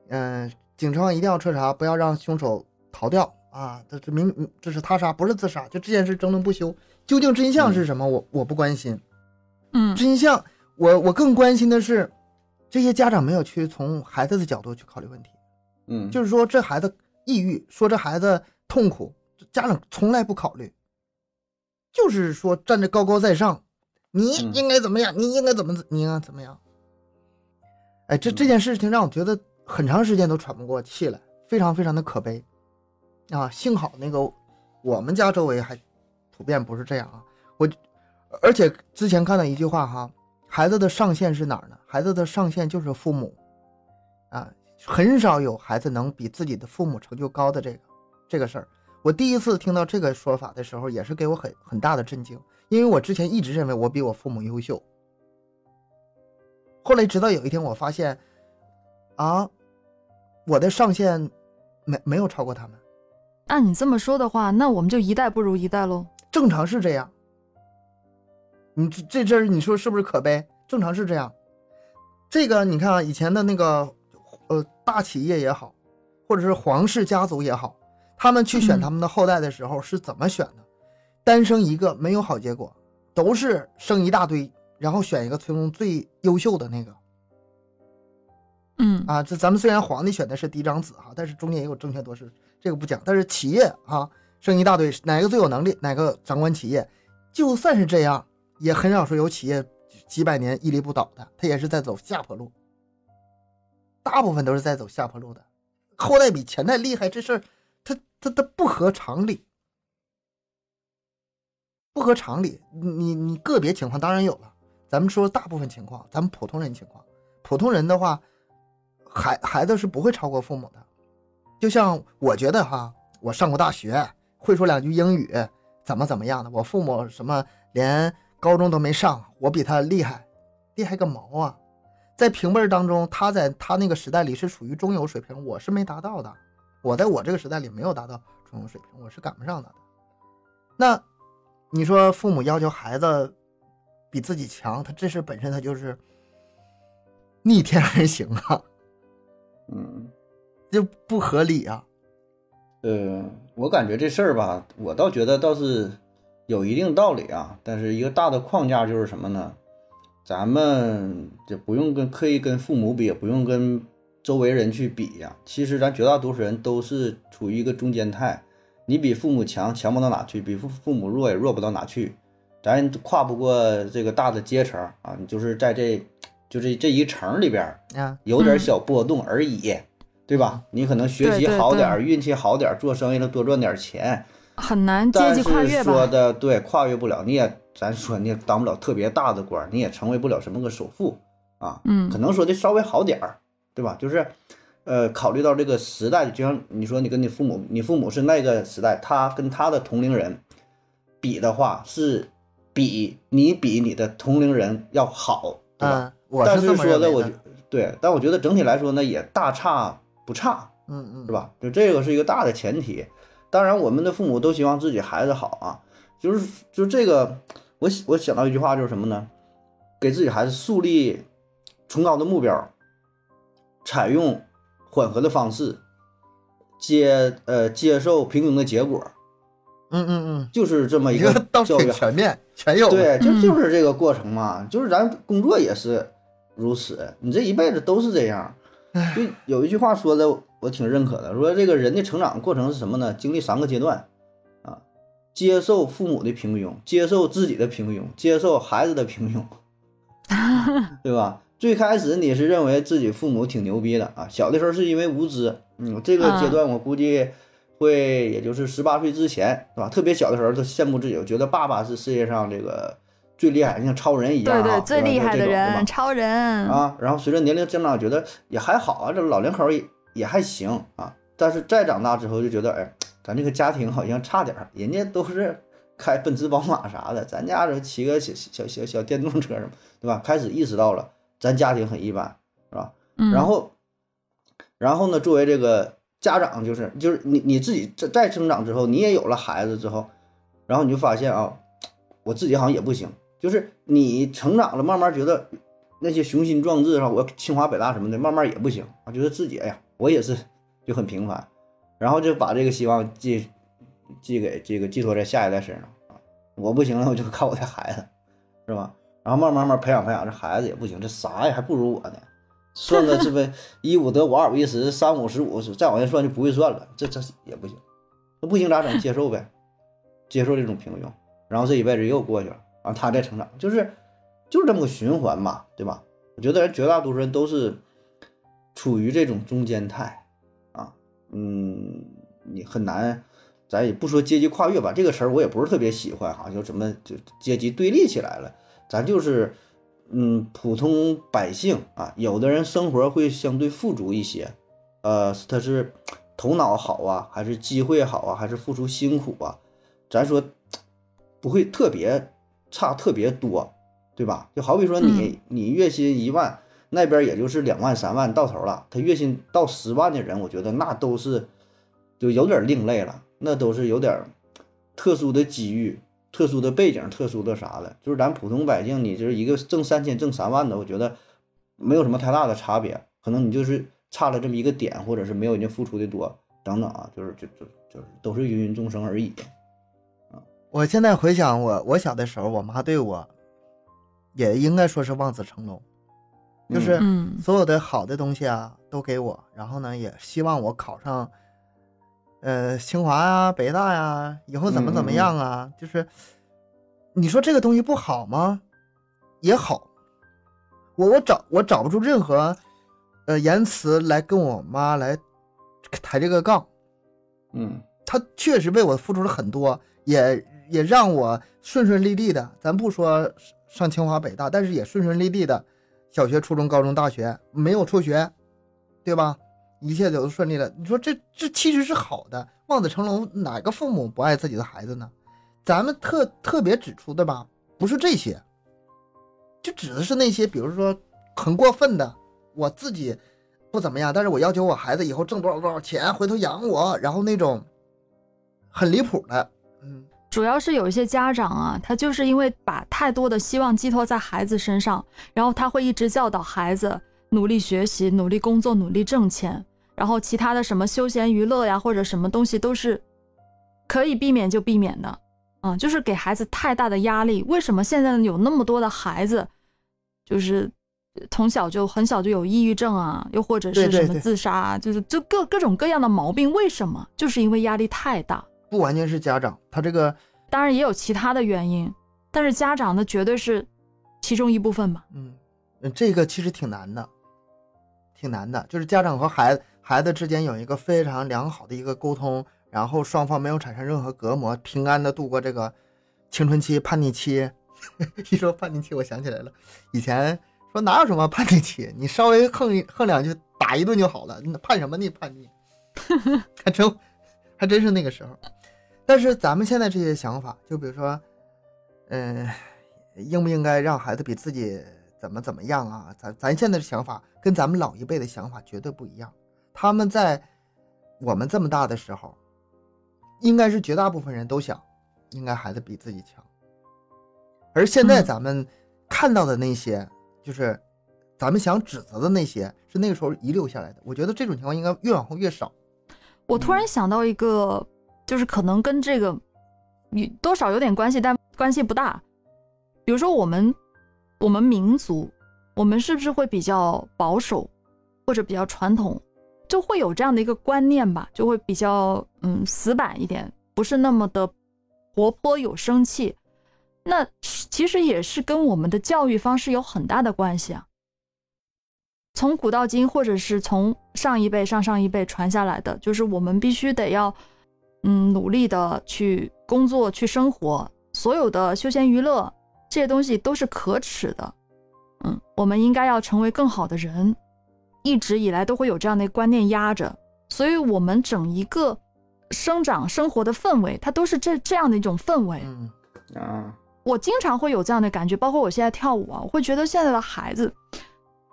嗯、警方一定要彻查，不要让凶手逃掉啊！这这明这是他杀，不是自杀，就这件事争论不休。究竟真相是什么？我我不关心嗯真相，我我更关心的是，这些家长没有去从孩子的角度去考虑问题，嗯，就是说这孩子抑郁，说这孩子痛苦，家长从来不考虑，就是说站在高高在上，你嗯应该怎么样，你应该怎么你应该怎么样。哎，这这件事情让我觉得很长时间都喘不过气来，非常非常的可悲啊！幸好那个我们家周围还普遍不是这样啊。我而且之前看到一句话哈，孩子的上限是哪儿呢？孩子的上限就是父母啊，很少有孩子能比自己的父母成就高的这个这个事儿。我第一次听到这个说法的时候，也是给我很很大的震惊，因为我之前一直认为我比我父母优秀。后来直到有一天，我发现，啊，我的上限没没有超过他们，按你这么说的话，那我们就一代不如一代喽。正常是这样。你这这这，你说是不是可悲？正常是这样。这个你看啊，以前的那个呃大企业也好，或者是皇室家族也好，他们去选嗯他们的后代的时候是怎么选的？单生一个没有好结果，都是生一大堆，然后选一个村中最优秀的那个。嗯啊，这咱们虽然皇帝选的是嫡长子哈，但是中间也有争权夺势，这个不讲。但是企业啊，生一大堆，哪个最有能力，哪个掌管企业，就算是这样，也很少说有企业几百年屹立不倒的，他也是在走下坡路，大部分都是在走下坡路的。后代比前代厉害这事儿，他他他不合常理，不合常理。你你个别情况当然有了，咱们说大部分情况，咱们普通人情况，普通人的话。孩孩子是不会超过父母的，就像我觉得哈，我上过大学，会说两句英语，怎么怎么样的，我父母什么连高中都没上，我比他厉害，厉害个毛啊！在平辈当中，他在他那个时代里是属于中游水平，我是没达到的，我在我这个时代里没有达到中游水平，我是赶不上他的。那你说父母要求孩子比自己强，他这事本身他就是逆天而行啊。嗯，就不合理啊。呃，我感觉这事儿吧，我倒觉得倒是有一定道理啊。但是一个大的框架就是什么呢？咱们就不用跟刻意跟父母比，也不用跟周围人去比呀。其实咱绝大多数人都是处于一个中间态。你比父母强，强不到哪去；比父父母弱，也弱不到哪去。咱跨不过这个大的阶层啊，你就是在这就这这一层里边。啊，有点小波动而已，对吧？你可能学习好点儿，对运气好点儿，做生意了多赚点钱，很难阶但级跨是说越吧？的对，跨越不了，你也咱说你也当不了特别大的官，你也成为不了什么个首富啊。嗯可能说的稍微好点儿，对吧？就是，呃，考虑到这个时代，就像你说，你跟你父母，你父母是那个时代，他跟他的同龄人比的话，是比你比你的同龄人要好，对吧？嗯，我但是说的。我对，但我觉得整体来说呢，也大差不差，嗯嗯，是？吧？就这个是一个大的前提。当然，我们的父母都希望自己孩子好啊，就是就这个，我我想到一句话，就是什么呢？给自己孩子树立崇高的目标，采用缓和的方式，接呃接受平庸的结果，嗯嗯嗯，就是这么一个倒挺教育全面，全有。对，就嗯就是这个过程嘛，就是咱工作也是如此，你这一辈子都是这样。就有一句话说的，我挺认可的，说这个人的成长过程是什么呢？经历三个阶段啊，接受父母的平庸，接受自己的平庸，接受孩子的平庸，[laughs] 对吧？最开始你是认为自己父母挺牛逼的啊，小的时候是因为无知，嗯，这个阶段我估计会也就是十八岁之前，是吧？特别小的时候都羡慕自己，我觉得爸爸是世界上这个最厉害，像超人一样啊，对对，最厉害的人，超人。啊，然后随着年龄增长，觉得也还好啊，这老两口也也还行啊。但是再长大之后，就觉得哎，咱这个家庭好像差点儿，人家都是开奔驰、宝马啥的，咱家这骑个小小小小电动车什么，对吧？开始意识到了咱家庭很一般，是吧？嗯，然后，然后呢，作为这个家长，就是就是你你自己再再成长之后，你也有了孩子之后，然后你就发现啊，我自己好像也不行，就是你成长了，慢慢觉得那些雄心壮志啊，我清华北大什么的，慢慢也不行啊，觉得自己哎呀，我也是就很平凡，然后就把这个希望寄寄给这个寄托在下一代身上啊，我不行了，我就靠我的孩子，是吧？然后慢慢慢培养培养，这孩子也不行，这啥呀，还不如我呢，[laughs] 算个这呗，一五得五，二五一十，三五十五，再往下算就不会算了，这这也不行，那不行咋整？接受呗，接受这种平庸，然后这一辈子又过去了，然后他再成长，就是就是这么个循环嘛，对吧？我觉得绝大多数人都是处于这种中间态啊，嗯，你很难，咱也不说阶级跨越吧，这个词儿我也不是特别喜欢哈，就怎么就阶级对立起来了，咱就是。嗯，普通百姓啊，有的人生活会相对富足一些，呃，他是头脑好啊，还是机会好啊，还是付出辛苦啊？咱说不会特别差特别多，对吧？就好比说你你月薪一万，那边也就是两万三万到头了，他月薪到十万的人，我觉得那都是就有点另类了，那都是有点特殊的机遇。特殊的背景，特殊的啥了，就是咱普通百姓，你就是一个挣三千、挣三万的，我觉得没有什么太大的差别，可能你就是差了这么一个点，或者是没有人家付出的多，等等啊，就是就就就是都是芸芸众生而已。啊，我现在回想我我小的时候，我妈对我也应该说是望子成龙，就是所有的好的东西啊都给我，然后呢也希望我考上。呃，清华呀，北大呀，以后怎么怎么样啊？就是，你说这个东西不好吗？也好，我我找我找不出任何，呃，言辞来跟我妈来抬这个杠。嗯，他确实为我付出了很多，也也让我顺顺利利的。咱不说上清华北大，但是也顺顺利利的，小学、初中、高中、大学没有辍学，对吧？一切都顺利了，你说这这其实是好的，望子成龙，哪个父母不爱自己的孩子呢？咱们特特别指出的吧，不是这些，就指的是那些，比如说很过分的，我自己不怎么样，但是我要求我孩子以后挣多少多少钱，回头养我，然后那种很离谱的，嗯，主要是有一些家长啊，他就是因为把太多的希望寄托在孩子身上，然后他会一直教导孩子努力学习、努力工作、努力挣钱。然后其他的什么休闲娱乐呀，或者什么东西都是可以避免就避免的，嗯，就是给孩子太大的压力。为什么现在有那么多的孩子，就是从小就很小就有抑郁症啊，又或者是什么自杀，啊，就是就各各种各样的毛病？为什么？就是因为压力太大。不完全是家长，他这个当然也有其他的原因，但是家长呢，绝对是其中一部分吧。嗯，这个其实挺难的，挺难的，就是家长和孩子。孩子之间有一个非常良好的一个沟通，然后双方没有产生任何隔膜，平安的度过这个青春期叛逆期。[laughs] 一说叛逆期，我想起来了，以前说哪有什么叛逆期，你稍微横一横两句，打一顿就好了。你叛什么逆？叛逆，[laughs] 还真还真是那个时候。但是咱们现在这些想法，就比如说，嗯，应不应该让孩子比自己怎么怎么样啊？咱咱现在的想法跟咱们老一辈的想法绝对不一样。他们在我们这么大的时候，应该是绝大部分人都想，应该孩子比自己强。而现在咱们看到的那些，就是咱们想指责的那些，是那个时候遗留下来的。我觉得这种情况应该越往后越少。我突然想到一个，就是可能跟这个有多少有点关系，但关系不大。比如说我们我们民族，我们是不是会比较保守，或者比较传统？就会有这样的一个观念吧，就会比较嗯死板一点，不是那么的活泼有生气。那其实也是跟我们的教育方式有很大的关系啊。从古到今，或者是从上一辈、上上一辈传下来的，就是我们必须得要嗯努力的去工作、去生活，所有的休闲娱乐这些东西都是可耻的。嗯，我们应该要成为更好的人。一直以来都会有这样的观念压着，所以我们整一个生长生活的氛围，它都是这这样的一种氛围。嗯啊，我经常会有这样的感觉，包括我现在跳舞啊，我会觉得现在的孩子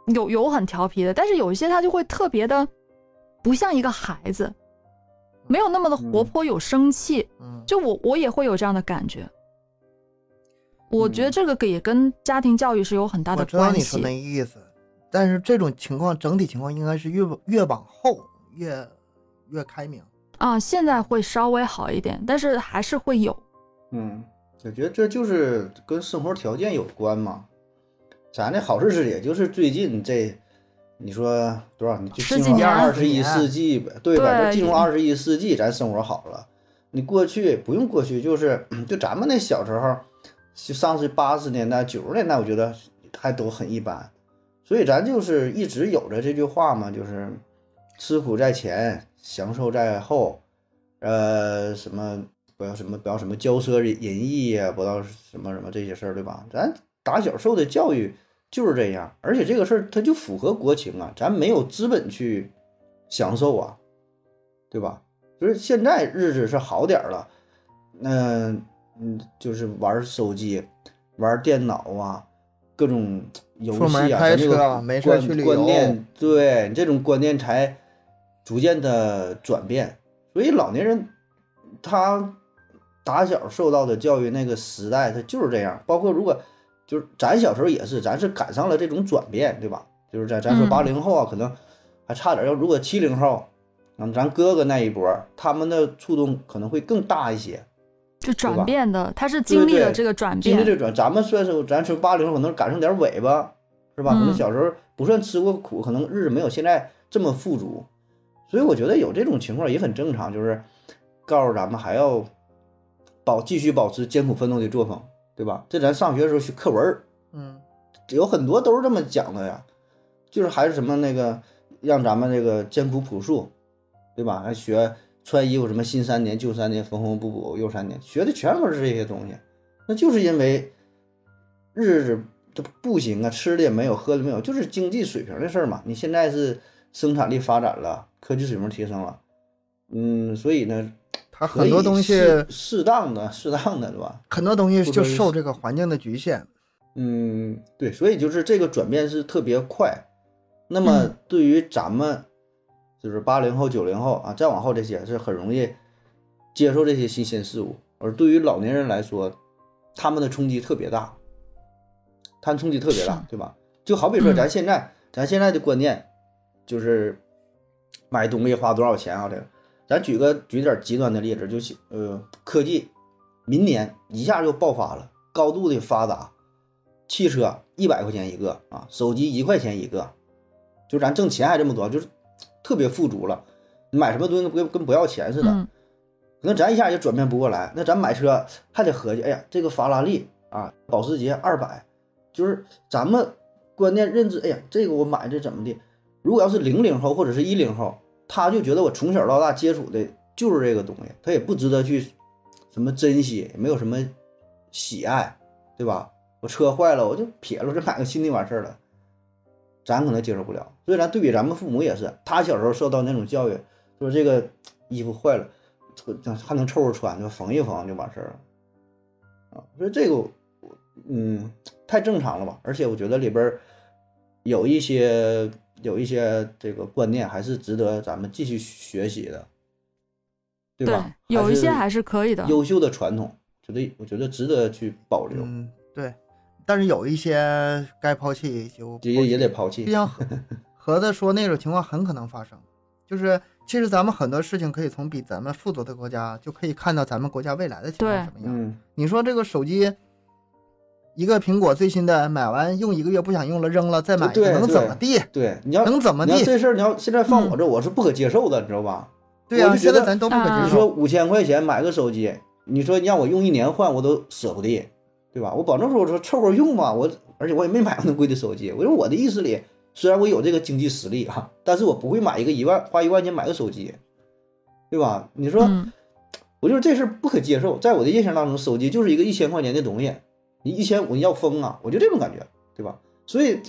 有有很调皮的，但是有一些他就会特别的不像一个孩子，没有那么的活泼有生气。嗯，就我我也会有这样的感觉。我觉得这个也跟家庭教育是有很大的关系。我知道你说那意思。但是这种情况整体情况应该是越越往后越越开明啊，现在会稍微好一点，但是还是会有。嗯，我觉得这就是跟生活条件有关嘛。咱这好日子也就是最近这你说多少？你就进入二十一世纪呗，对吧？对就进入二十一世纪，咱生活好了。你过去不用过去，就是就咱们那小时候，就上世八十年代、九十年代，我觉得还都很一般。所以咱就是一直有着这句话嘛，就是吃苦在前，享受在后。呃，什么不要什么不要什么骄奢淫逸呀，不要什么什么这些事儿，对吧？咱打小受的教育就是这样，而且这个事儿它就符合国情啊，咱没有资本去享受啊，对吧？就是现在日子是好点儿了，那嗯，就是玩手机、玩电脑啊，各种游戏啊，开咱这个车没事儿观去旅游观念，对你这种观念才逐渐的转变。所以老年人他打小受到的教育，那个时代他就是这样。包括如果就是咱小时候也是，咱是赶上了这种转变，对吧？就是在咱说嗯八零后啊，可能还差点。要如果七零后，嗯，咱哥哥那一波，他们的触动可能会更大一些。就转变的，他是经历了这个转变，经历这转，咱们算是咱说八零后可能赶上点尾巴，是吧？可能嗯小时候不算吃过苦，可能日子没有现在这么富足，所以我觉得有这种情况也很正常，就是告诉咱们还要保继续保持艰苦奋斗的作风，对吧？这咱上学的时候学课文嗯，有很多都是这么讲的呀，就是还是什么那个让咱们这个艰苦朴素，对吧？还学穿衣服什么新三年旧三年缝缝补补又三年，学的全都是这些东西。那就是因为日子这不行啊，吃的也没有，喝的没有，就是经济水平的事儿嘛。你现在是生产力发展了，科技水平提升了，嗯，所以呢，它很多东西，适适当的、适当的，对吧？很多东西就受这个环境的局限。嗯，对，所以就是这个转变是特别快。那么嗯对于咱们，就是八零后、九零后啊，再往后这些是很容易接受这些新鲜事物，而对于老年人来说，他们的冲击特别大，他们冲击特别大，对吧？就好比说嗯咱现在，咱现在的观念就是买东西花多少钱啊？这个，咱举个举点极端的例子，就是呃，科技明年一下就爆发了，高度的发达，汽车一百块钱一个啊，手机一块钱一个，就咱挣钱还这么多，就是特别富足了。你买什么东西跟跟不要钱似的，嗯可能咱一下也转变不过来。那咱买车还得合计，哎呀，这个法拉利啊，保时捷二百，就是咱们观念认知，哎呀，这个我买这怎么的？如果要是零零后或者是一零后，他就觉得我从小到大接触的就是这个东西，他也不值得去什么珍惜，也没有什么喜爱，对吧？我车坏了，我就撇了，这买个新的完事儿了。咱可能接受不了，所以咱对比咱们父母也是，他小时候受到那种教育，说这个衣服坏了，还能凑合穿，就缝一缝就完事儿了。啊，所以这个，嗯，太正常了吧？而且我觉得里边儿有一些有一些这个观念还是值得咱们继续学习的，对吧？有一些还还是可以的，优秀的传统，觉得我觉得值得去保留，嗯，对。但是有一些该抛弃就也也得抛弃。就像盒盒子说那种情况很可能发生，就是其实咱们很多事情可以从比咱们富足的国家就可以看到咱们国家未来的情况对什么样。嗯，你说这个手机，一个苹果最新的买完用一个月不想用了扔了再买一个，能怎么地？对，你要能怎么地？这事儿，你要现在放我这，我是不可接受的，你知道吧？对呀、现在咱都不可接受你说。五千块钱买个手机，你说你让我用一年换，我都舍不得，对吧？我保证说，我说凑合用吧，我而且我也没买过那贵的手机。我说我的意思里，虽然我有这个经济实力啊，但是我不会买一个一万花一万块钱买个手机，对吧？你说，嗯，我就是这事不可接受，在我的印象当中，手机就是一个一千块钱的东西，你一千五你要疯啊，我就这种感觉，对吧？所以，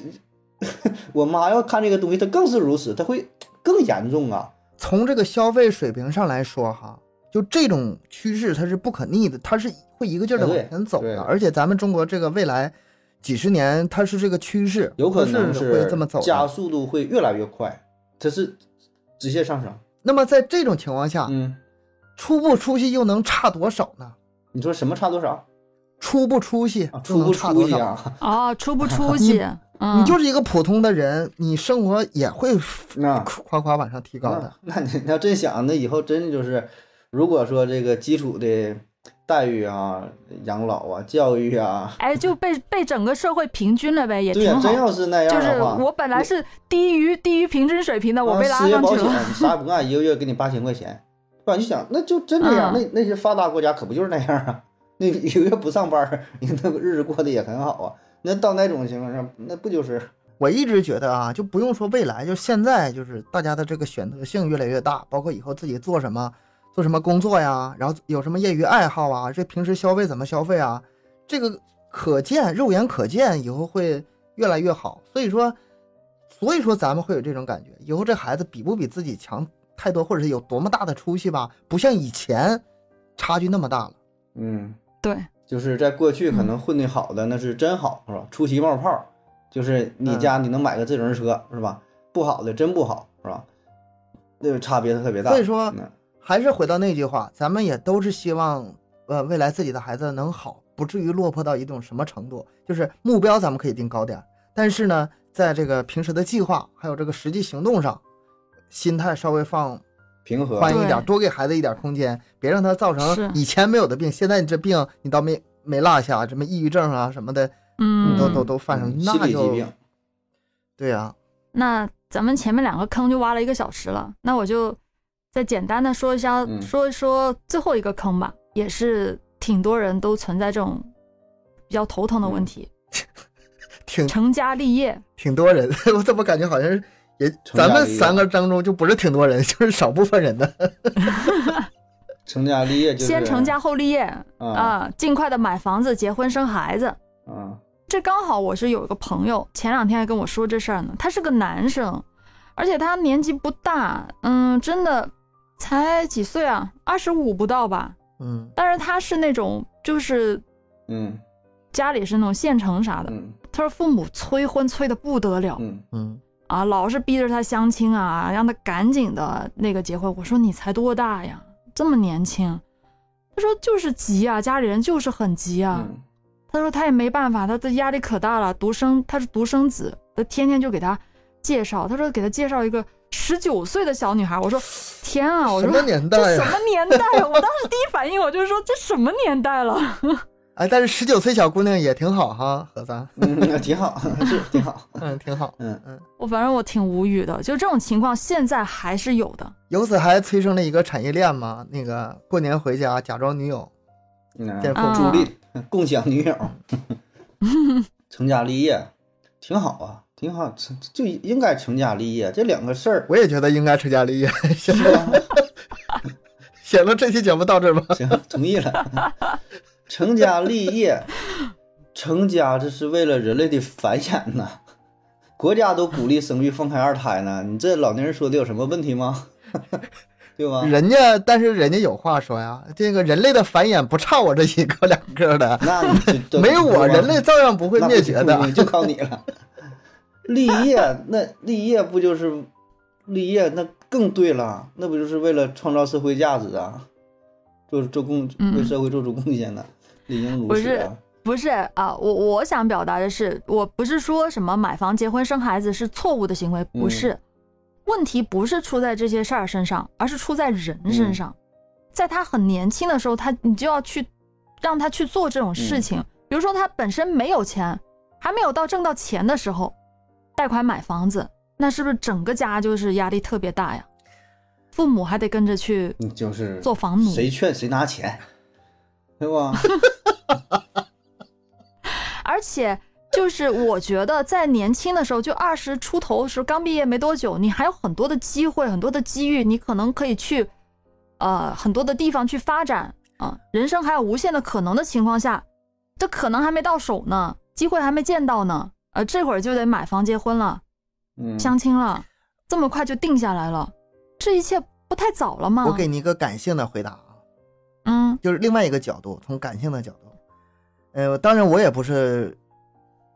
[laughs] 我妈要看这个东西，她更是如此，她会更严重啊。从这个消费水平上来说，哈，就这种趋势它是不可逆的，它是会一个劲儿的往前走的。而且咱们中国这个未来几十年，它是这个趋势，有可能是会这么走加。速度会越来越快，它是直线上升。那么在这种情况下，嗯，出不出息又能差多少呢？你说什么差多少出不出息出不差多少？出息啊？[laughs] 哦，出 [laughs] 不出息？嗯，你就是一个普通的人，你生活也会那夸夸往上提高的。那那你要真想，那以后真就是，如果说这个基础的待遇啊、养老啊、教育啊，哎，就被被整个社会平均了呗，也对呀、挺好真。要是那样就是，我本来是低于低于平均水平的，我啊被拉失业保险上去了。你 [laughs] 啥也不干，一个月给你八千块钱，是吧？你想，那就真这样，嗯那那些发达国家可不就是那样啊？那一个月不上班，[laughs] 你那个日子过得也很好啊。那到那种情况下，那不就是我一直觉得啊，就不用说未来，就现在就是大家的这个选择性越来越大，包括以后自己做什么，做什么工作呀，然后有什么业余爱好啊，这平时消费怎么消费啊，这个可见，肉眼可见，以后会越来越好。所以说，所以说咱们会有这种感觉，以后这孩子比不比自己强太多，或者是有多么大的出息吧，不像以前差距那么大了。嗯？对，就是在过去可能混的好的那是真好，是吧？出奇冒泡，就是你家你能买个自行车，是吧？不好的真不好，是吧？那个差别特别大。所以说嗯还是回到那句话，咱们也都是希望，呃，未来自己的孩子能好，不至于落魄到一种什么程度。就是目标咱们可以定高点儿，但是呢，在这个平时的计划还有这个实际行动上，心态稍微放平和，宽一点，对多给孩子一点空间，别让他造成以前没有的病，现在你这病你倒没没落下，什么抑郁症啊什么的，嗯，都都都犯上，嗯心理疾那。对呀、那咱们前面两个坑就挖了一个小时了，那我就再简单的说一下，嗯说一说最后一个坑吧，也是挺多人都存在这种比较头疼的问题，挺成家立业。挺多人，[laughs] 我怎么感觉好像是也咱们三个当中就不是挺多人，[laughs] 就是少部分人的。[laughs] 成家立业就是先成家后立业啊啊，尽快的买房子、结婚、生孩子。啊这刚好我是有一个朋友，前两天还跟我说这事儿呢。他是个男生，而且他年纪不大，嗯，真的才几岁啊，二十五不到吧。嗯但是他是那种就是嗯家里是那种县城啥的，嗯他说父母催婚催的不得了嗯嗯啊，老是逼着他相亲啊，让他赶紧的那个结婚。我说你才多大呀，这么年轻？他说就是急啊，家里人就是很急啊。嗯他说他也没办法，他的压力可大了，独生他是独生子，他天天就给他介绍，他说给他介绍一个十九岁的小女孩，我说天啊，我什说么年代呀？这什么年代啊？我当时第一反应我就是说这什么年代了？哎，但是十九岁小姑娘也挺好哈，盒子，嗯，挺好，[laughs] 是挺好。嗯，挺好。嗯嗯我反正我挺无语的，就这种情况现在还是有的。由此还催生了一个产业链嘛，那个过年回家假装女友，嗯见父啊助力共享女友，[laughs] 成家立业挺好啊，挺好，成就应该成家立业这两个事儿，我也觉得应该成家立业。行是吧？行了，这期节目到这儿吧。行，同意了。成家立业，成家这是为了人类的繁衍呐。国家都鼓励生育、放开二胎呢，你这老年人说的有什么问题吗？[laughs] 对吧？人家，但是人家有话说呀，这个人类的繁衍不差我这一个两个的，那你没有我，人类照样不会灭绝的。就靠你了。[laughs] [laughs] 立业，那立业不就是立业？那更对了，那不就是为了创造社会价值啊，做做贡嗯为社会做出贡献的？理应如不是此啊。不是啊，我我想表达的是，我不是说什么买房、结婚、生孩子是错误的行为，不是。问题不是出在这些事儿身上，而是出在人身上。在他很年轻的时候，他你就要去让他去做这种事情。比如说他本身没有钱，还没有到挣到钱的时候，贷款买房子，那是不是整个家就是压力特别大呀？父母还得跟着去就是做房奴。谁劝谁拿钱，对吧？[laughs] 而且就是我觉得在年轻的时候，就二十出头的时候，刚毕业没多久，你还有很多的机会，很多的机遇，你可能可以去，呃，很多的地方去发展啊、人生还有无限的可能的情况下，这可能还没到手呢，机会还没见到呢，呃，这会儿就得买房结婚了，嗯，相亲了，这么快就定下来了，这一切不太早了吗？我给你一个感性的回答啊，嗯就是另外一个角度，从感性的角度，呃，当然我也不是，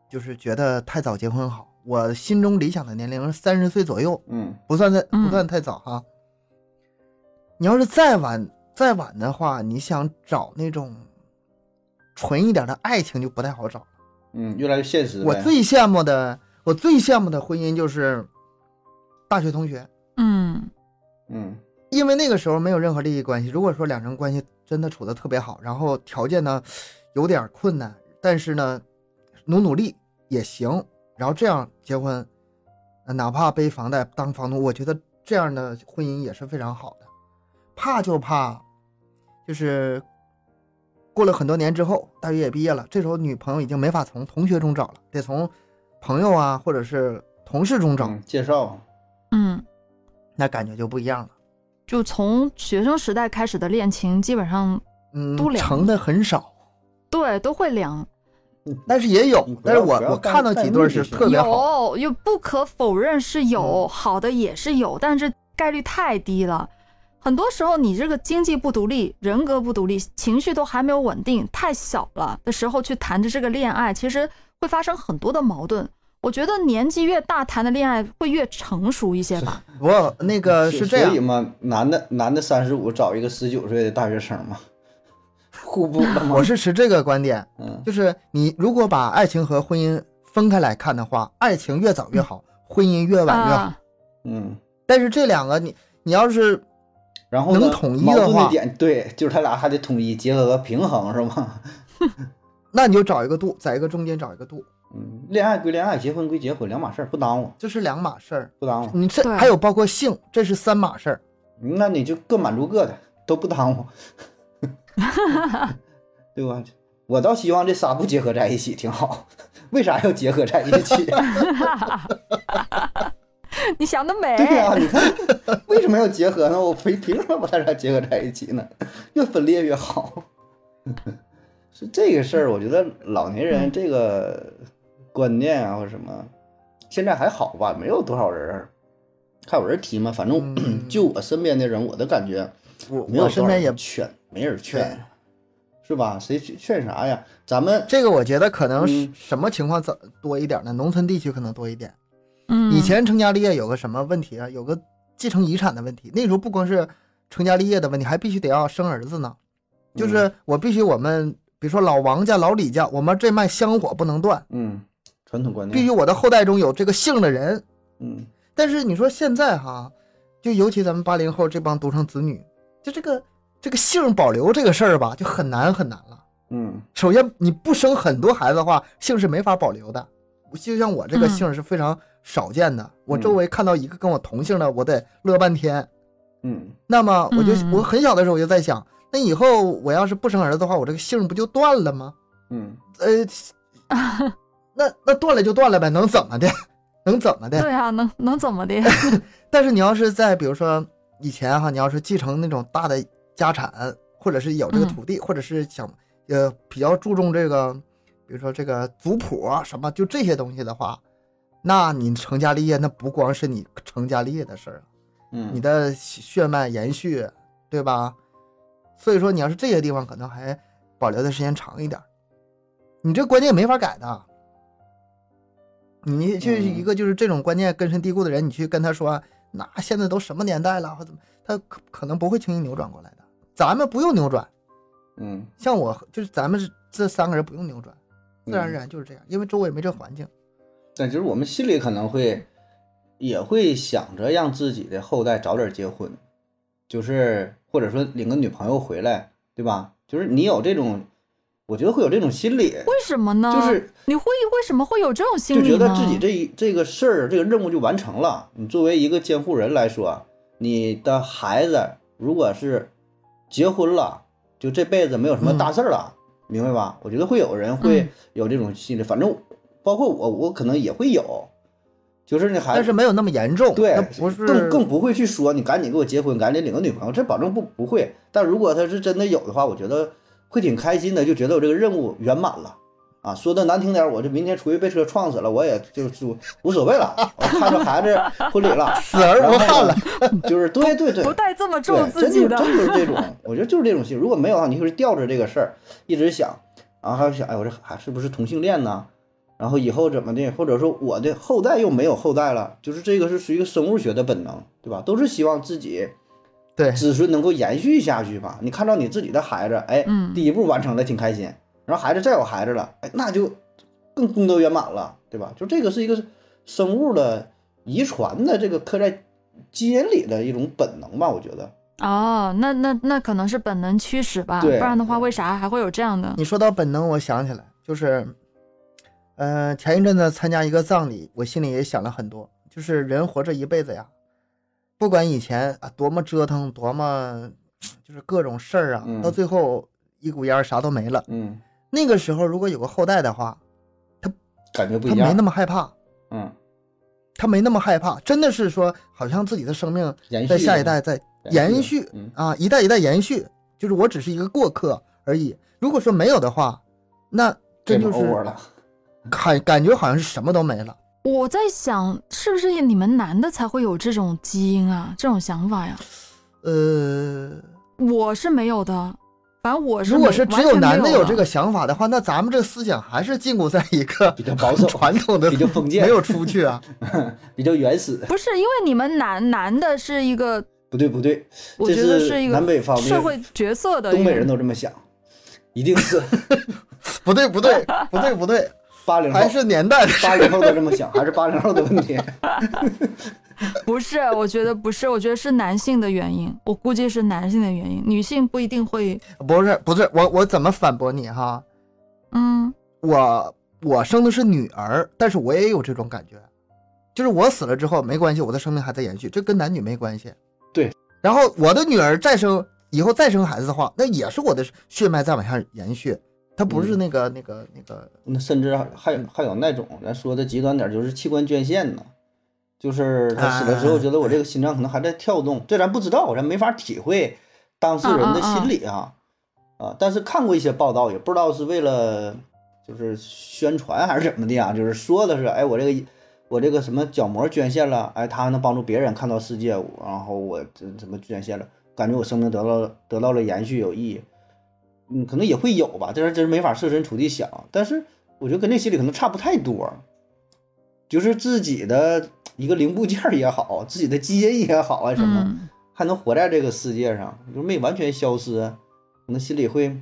就是觉得太早结婚好。我心中理想的年龄是三十岁左右，嗯不算太嗯不算太早哈。你要是再晚再晚的话，你想找那种纯一点的爱情就不太好找了。嗯，越来越现实。我最羡慕的，我最羡慕的婚姻就是大学同学，嗯嗯因为那个时候没有任何利益关系。如果说两人关系真的处的特别好，然后条件呢有点困难，但是呢努努力也行，然后这样结婚，呃哪怕背房贷当房东，我觉得这样的婚姻也是非常好的。怕就怕，就是过了很多年之后，大学也毕业了，这时候女朋友已经没法从同学中找了，得从朋友啊或者是同事中找，嗯介绍，嗯，那感觉就不一样了。就从学生时代开始的恋情，基本上嗯都，凉成的很少，对都会凉。但是也有但是我我看到几对是特别好，有，又不可否认是有、嗯好的也是有，但是概率太低了。很多时候，你这个经济不独立、人格不独立、情绪都还没有稳定、太小了的时候去谈着这个恋爱，其实会发生很多的矛盾。我觉得年纪越大谈的恋爱会越成熟一些吧。我那个是这样，所以嘛，男的男的三十五找一个十九岁的大学生嘛，互补。[laughs] 我是持这个观点，嗯就是你如果把爱情和婚姻分开来看的话，爱情越早越好，婚姻越晚越好。啊，嗯，但是这两个你你要是然后呢能统一的话对，就是他俩还得统一结合个平衡是吗？[laughs] 那你就找一个度，在一个中间找一个度，嗯，恋爱归恋爱，结婚归结婚，两码事儿，不耽误，这是两码事儿。不耽误。你这还有包括性，这是三码事儿。那你就各满足各的，都不耽误，[laughs] 对吧？我倒希望这仨不结合在一起挺好，[laughs] 为啥要结合在一起？你想得美。对呀、你看为什么要结合呢？我凭凭什么把它俩结合在一起呢？越分裂越好。[laughs] 是这个事儿，我觉得老年人这个观念啊或者什么，现在还好吧，没有多少人儿还有人提吗？反正、嗯 [clears throat] 就我身边的人，我的感觉我没有多少我身边也人劝，没人劝，是吧？谁劝劝啥呀？咱们这个，我觉得可能什么情况早多一点呢？农村地区可能多一点。嗯，以前成家立业有个什么问题啊？有个继承遗产的问题。那时候不光是成家立业的问题，还必须得要生儿子呢。就是我必须我们，比如说老王家、老李家，我们这脉香火不能断，嗯，传统观念，必须我的后代中有这个姓的人。嗯但是你说现在哈，就尤其咱们八零后这帮独生子女，就这个这个姓保留这个事儿吧，就很难很难了。嗯首先，你不生很多孩子的话，姓是没法保留的。就像我这个嗯姓是非常少见的，我周围看到一个跟我同姓的，我得乐半天。嗯那么我就、嗯我很小的时候我就在想，那以后我要是不生儿子的话，我这个姓不就断了吗？嗯呃，[laughs] 那那断了就断了呗，能怎么的？[laughs] 能怎么的？对啊，能能怎么的？[laughs] 但是你要是在比如说以前哈，你要是继承那种大的家产，或者是有这个嗯土地，或者是想呃比较注重这个，比如说这个族谱啊什么，就这些东西的话，那你成家立业那不光是你成家立业的事儿，嗯，你的血脉延续，对吧？所以说你要是这些地方可能还保留的时间长一点儿，你这观念没法改的。你去嗯一个就是这种观念根深蒂固的人，你去跟他说，那现在都什么年代了，或怎么，他可可能不会轻易扭转过来的。咱们不用扭转，嗯像我就是咱们这三个人不用扭转，自然而嗯然就是这样，因为周围没这环境。但就是我们心里可能会也会想着让自己的后代早点结婚，就是或者说领个女朋友回来，对吧？就是你有这种，我觉得会有这种心理，为什么呢？就是你会为什么会有这种心理就？觉得自己这一这个事儿这个任务就完成了。你作为一个监护人来说，你的孩子如果是结婚了，就这辈子没有什么大事儿了，明白吧？我觉得会有人会嗯有这种心理，反正包括我，我可能也会有，就是那孩子但是没有那么严重，对，不是更更不会去说你赶紧给我结婚，赶紧领个女朋友，这保证不不会。但如果他是真的有的话，我觉得会挺开心的，就觉得我这个任务圆满了啊。说的难听点，我这明天出去被车撞死了，我也就是无所谓了，我看着孩子婚礼了，[laughs] 死而无憾了。就是对对对不，带这么对重，自己的。真就是真就是这种，我觉得就是这种心。如果没有的话，你就是吊着这个事儿一直想，然后还有想，哎，我这还是不是同性恋呢？然后以后怎么的？或者说我的后代又没有后代了，就是这个是属于一个生物学的本能，对吧？都是希望自己对，子孙能够延续下去吧。你看到你自己的孩子，哎，嗯第一步完成了，挺开心。然后孩子再有孩子了，哎，那就更功德圆满了，对吧？就这个是一个生物的遗传的这个刻在基因里的一种本能吧，我觉得。哦，那那那可能是本能驱使吧，不然的话，为啥还会有这样的？你说到本能，我想起来，就是，呃，前一阵子参加一个葬礼，我心里也想了很多。就是人活着一辈子呀，不管以前啊多么折腾，多么就是各种事儿啊，嗯到最后一股烟啥都没了。嗯，那个时候如果有个后代的话，他感觉不一样他没那。么害怕，嗯，他没那么害怕，真的是说好像自己的生命在下一代在延续嗯啊，一代一代延续，就是我只是一个过客而已。如果说没有的话，那真就是。感感觉好像是什么都没了。我在想，是不是你们男的才会有这种基因啊，这种想法呀？呃，我是没有的，反正我是如果是只有男的有这，个想法的话，那咱们这个思想还是禁锢在一个比较保守 [laughs] 传统的，比较封建没有出去啊。[laughs] 比较原始。不是因为你们男男的是一个，不对不对，我觉得是一个南北方社会角色的东北人都这么想，一定是 [laughs] 不对，不对，不对，不对，八零后还是年代八零后都这么想，还是八零后的问题？[laughs] 不是，我觉得不是，我觉得是男性的原因，我估计是男性的原因，女性不一定会，不是，不是，我我怎么反驳你哈？嗯，我我生的是女儿，但是我也有这种感觉，就是我死了之后没关系，我的生命还在延续，这跟男女没关系。对。然后我的女儿再生以后再生孩子的话，那也是我的血脉在往下延续，它不是嗯那个、那个那个那甚至还还有还有那种，咱说的极端点儿，就是器官捐献呢，就是他死了之后，啊觉得我这个心脏可能还在跳动，这咱不知道，咱没法体会当事人的心理啊啊！但是看过一些报道，也不知道是为了就是宣传还是怎么的啊，就是说的是，哎，我这个我这个什么角膜捐献了，哎，他还能帮助别人看到世界，然后我这怎么捐献了，感觉我生命得到得到了延续有意义。嗯，可能也会有吧，这人真是没法设身处地想。但是我觉得跟这心理可能差不太多，就是自己的一个零部件也好，自己的基因也好啊，什么、嗯还能活在这个世界上，就是没完全消失，可能心里会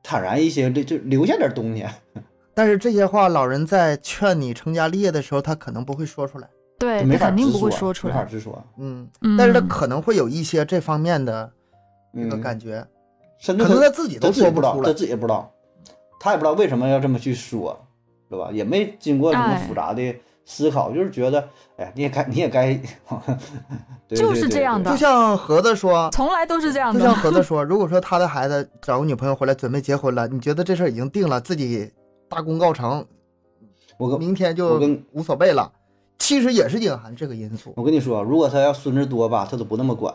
坦然一些，这就留下点东西。[laughs] 但是这些话，老人在劝你成家立业的时候，他可能不会说出来。对，没法他肯定直不会说出来没法，直说。嗯，嗯，但是他可能会有一些这方面的这个嗯，感觉，甚至可能他自己都说不知道，他说不出来。自己也不知道，他也不知道为什么要这么去说，是吧？也没经过什么哎复杂的思考，就是觉得，哎呀，你也该，你也该，[laughs] 对就是这样的就像盒子说，从来都是这样的就像的。盒子 [laughs] 说，如果说他的孩子找个女朋友回来准备结婚了，你觉得这事儿已经定了，自己大功告成，我明天就无所谓了，其实也是隐含这个因素。我跟你说，如果他要孙子多吧，他都不那么管。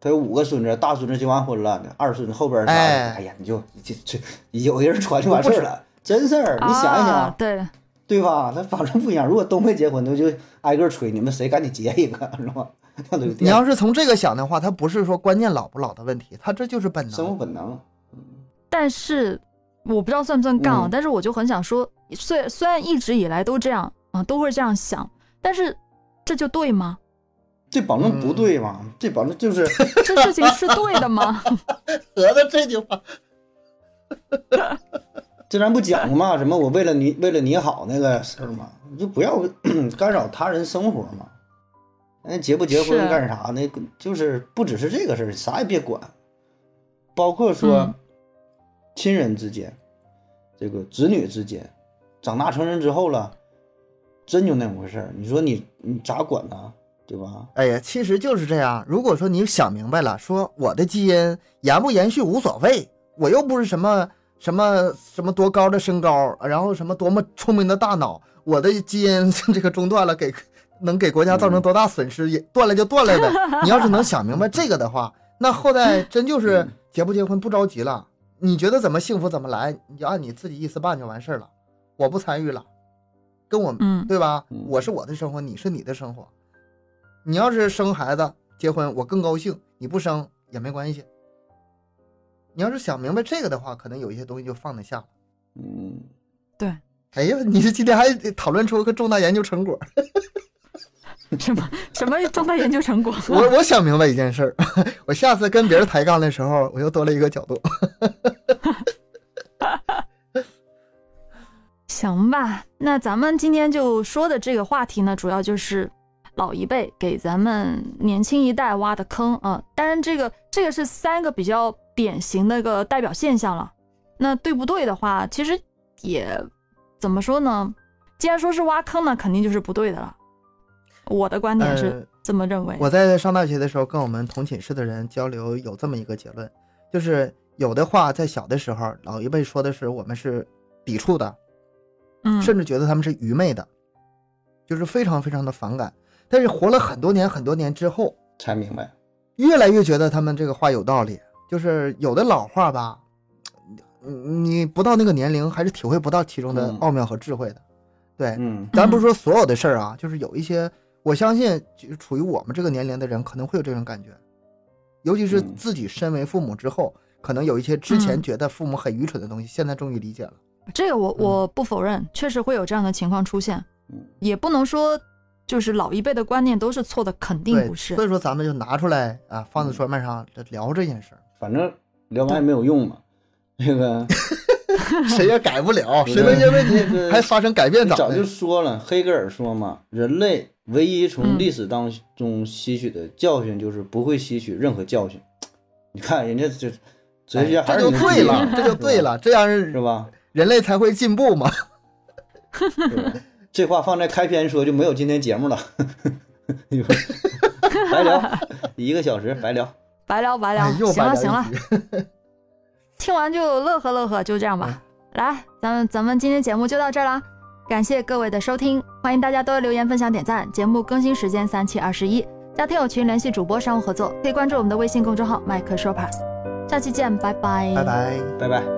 他有五个孙子，大孙子结完婚了，二孙子后边儿啥的，哎哎呀，你就这这有人传就完事儿了，真事儿。你想一想，啊，对，对吧？他反正不一样。如果都没结婚，那就挨个催，你们谁赶紧结一个，是吧？你要是从这个想的话，他不是说关键老不老的问题，他这就是本能生物。本能。但是我不知道算不算杠，嗯但是我就很想说，虽虽然一直以来都这样啊，都会这样想，但是这就对吗？这保证不嗯对嘛？这保证就是这 [laughs] 事情是对的吗？[laughs] 合着这句话，[laughs] 这咱不讲嘛？什么我为了你为了你好那个事儿嘛？你就不要 [clears throat] 干扰他人生活嘛。那结不结婚干啥呢？就是不只是这个事儿，啥也别管，包括说嗯亲人之间，这个子女之间，长大成人之后了，真就那么回事儿。你说你你咋管呢？对吧？哎呀，其实就是这样。如果说你想明白了，说我的基因延不延续无所谓，我又不是什么什么什么多高的身高，然后什么多么 [laughs] 聪明的大脑，我的基因 [laughs] 这个中断了，给能给国家造成多大损失，也断了就断了呗。[laughs] 你要是能想明白这个的话，那后代真就是结不结婚不着急了。你觉得怎么幸福怎么来，你就按你自己意思办就完事儿了，我不参与了，跟我嗯，对吧嗯？我是我的生活，你是你的生活。你要是生孩子结婚，我更高兴；你不生也没关系。你要是想明白这个的话，可能有一些东西就放得下了。嗯，对，哎呀，你这今天还讨论出个重大研究成果。[laughs] 什么什么重大研究成果？我我想明白一件事儿，我下次跟别人抬杠的时候，我又多了一个角度。[laughs] 行吧，那咱们今天就说的这个话题呢，主要就是，老一辈给咱们年轻一代挖的坑啊。当然，这个这个是三个比较典型的一个代表现象了。那对不对的话，其实也怎么说呢？既然说是挖坑呢，肯定就是不对的了。我的观点是呃这么认为。我在上大学的时候跟我们同寝室的人交流，有这么一个结论，就是有的话在小的时候，老一辈说的是我们是抵触的，嗯，甚至觉得他们是愚昧的，就是非常非常的反感。但是活了很多年很多年之后，才明白。越来越觉得他们这个话有道理。就是有的老话吧，嗯你不到那个年龄，还是体会不到其中的嗯奥妙和智慧的。对，嗯咱不是说所有的事儿啊，就是有一些，我相信就是处于我们这个年龄的人可能会有这种感觉，尤其是嗯自己身为父母之后，可能有一些之前嗯觉得父母很愚蠢的东西，现在终于理解了。这个我嗯我不否认，确实会有这样的情况出现，嗯也不能说就是老一辈的观念都是错的，肯定，不是所。以说咱们就拿出来啊，放在桌面上聊这件事儿，反正聊完也没有用嘛。那个 [laughs] 谁也改不了，[laughs] 谁能因为那个你 [laughs] 还发生改变早就？说了，黑格尔说嘛，人类唯一从嗯历史当中吸取的教训就是不会吸取任何教训。你看人家这哲学家还哎这就对了，这就对了，这样是吧？人类才会进步嘛。对这话放在开篇说就没有今天节目了，[laughs] 白聊一个小时，白聊。白聊白聊，行了白聊行了听完就乐呵乐呵，就这样吧。来，咱们咱们今天节目就到这儿啦，感谢各位的收听，欢迎大家多留言、分享、点赞。节目更新时间三七二十一，加听友群联系主播商务合作，可以关注我们的微信公众号麦克说 pass。下期见，拜拜，拜拜。拜拜。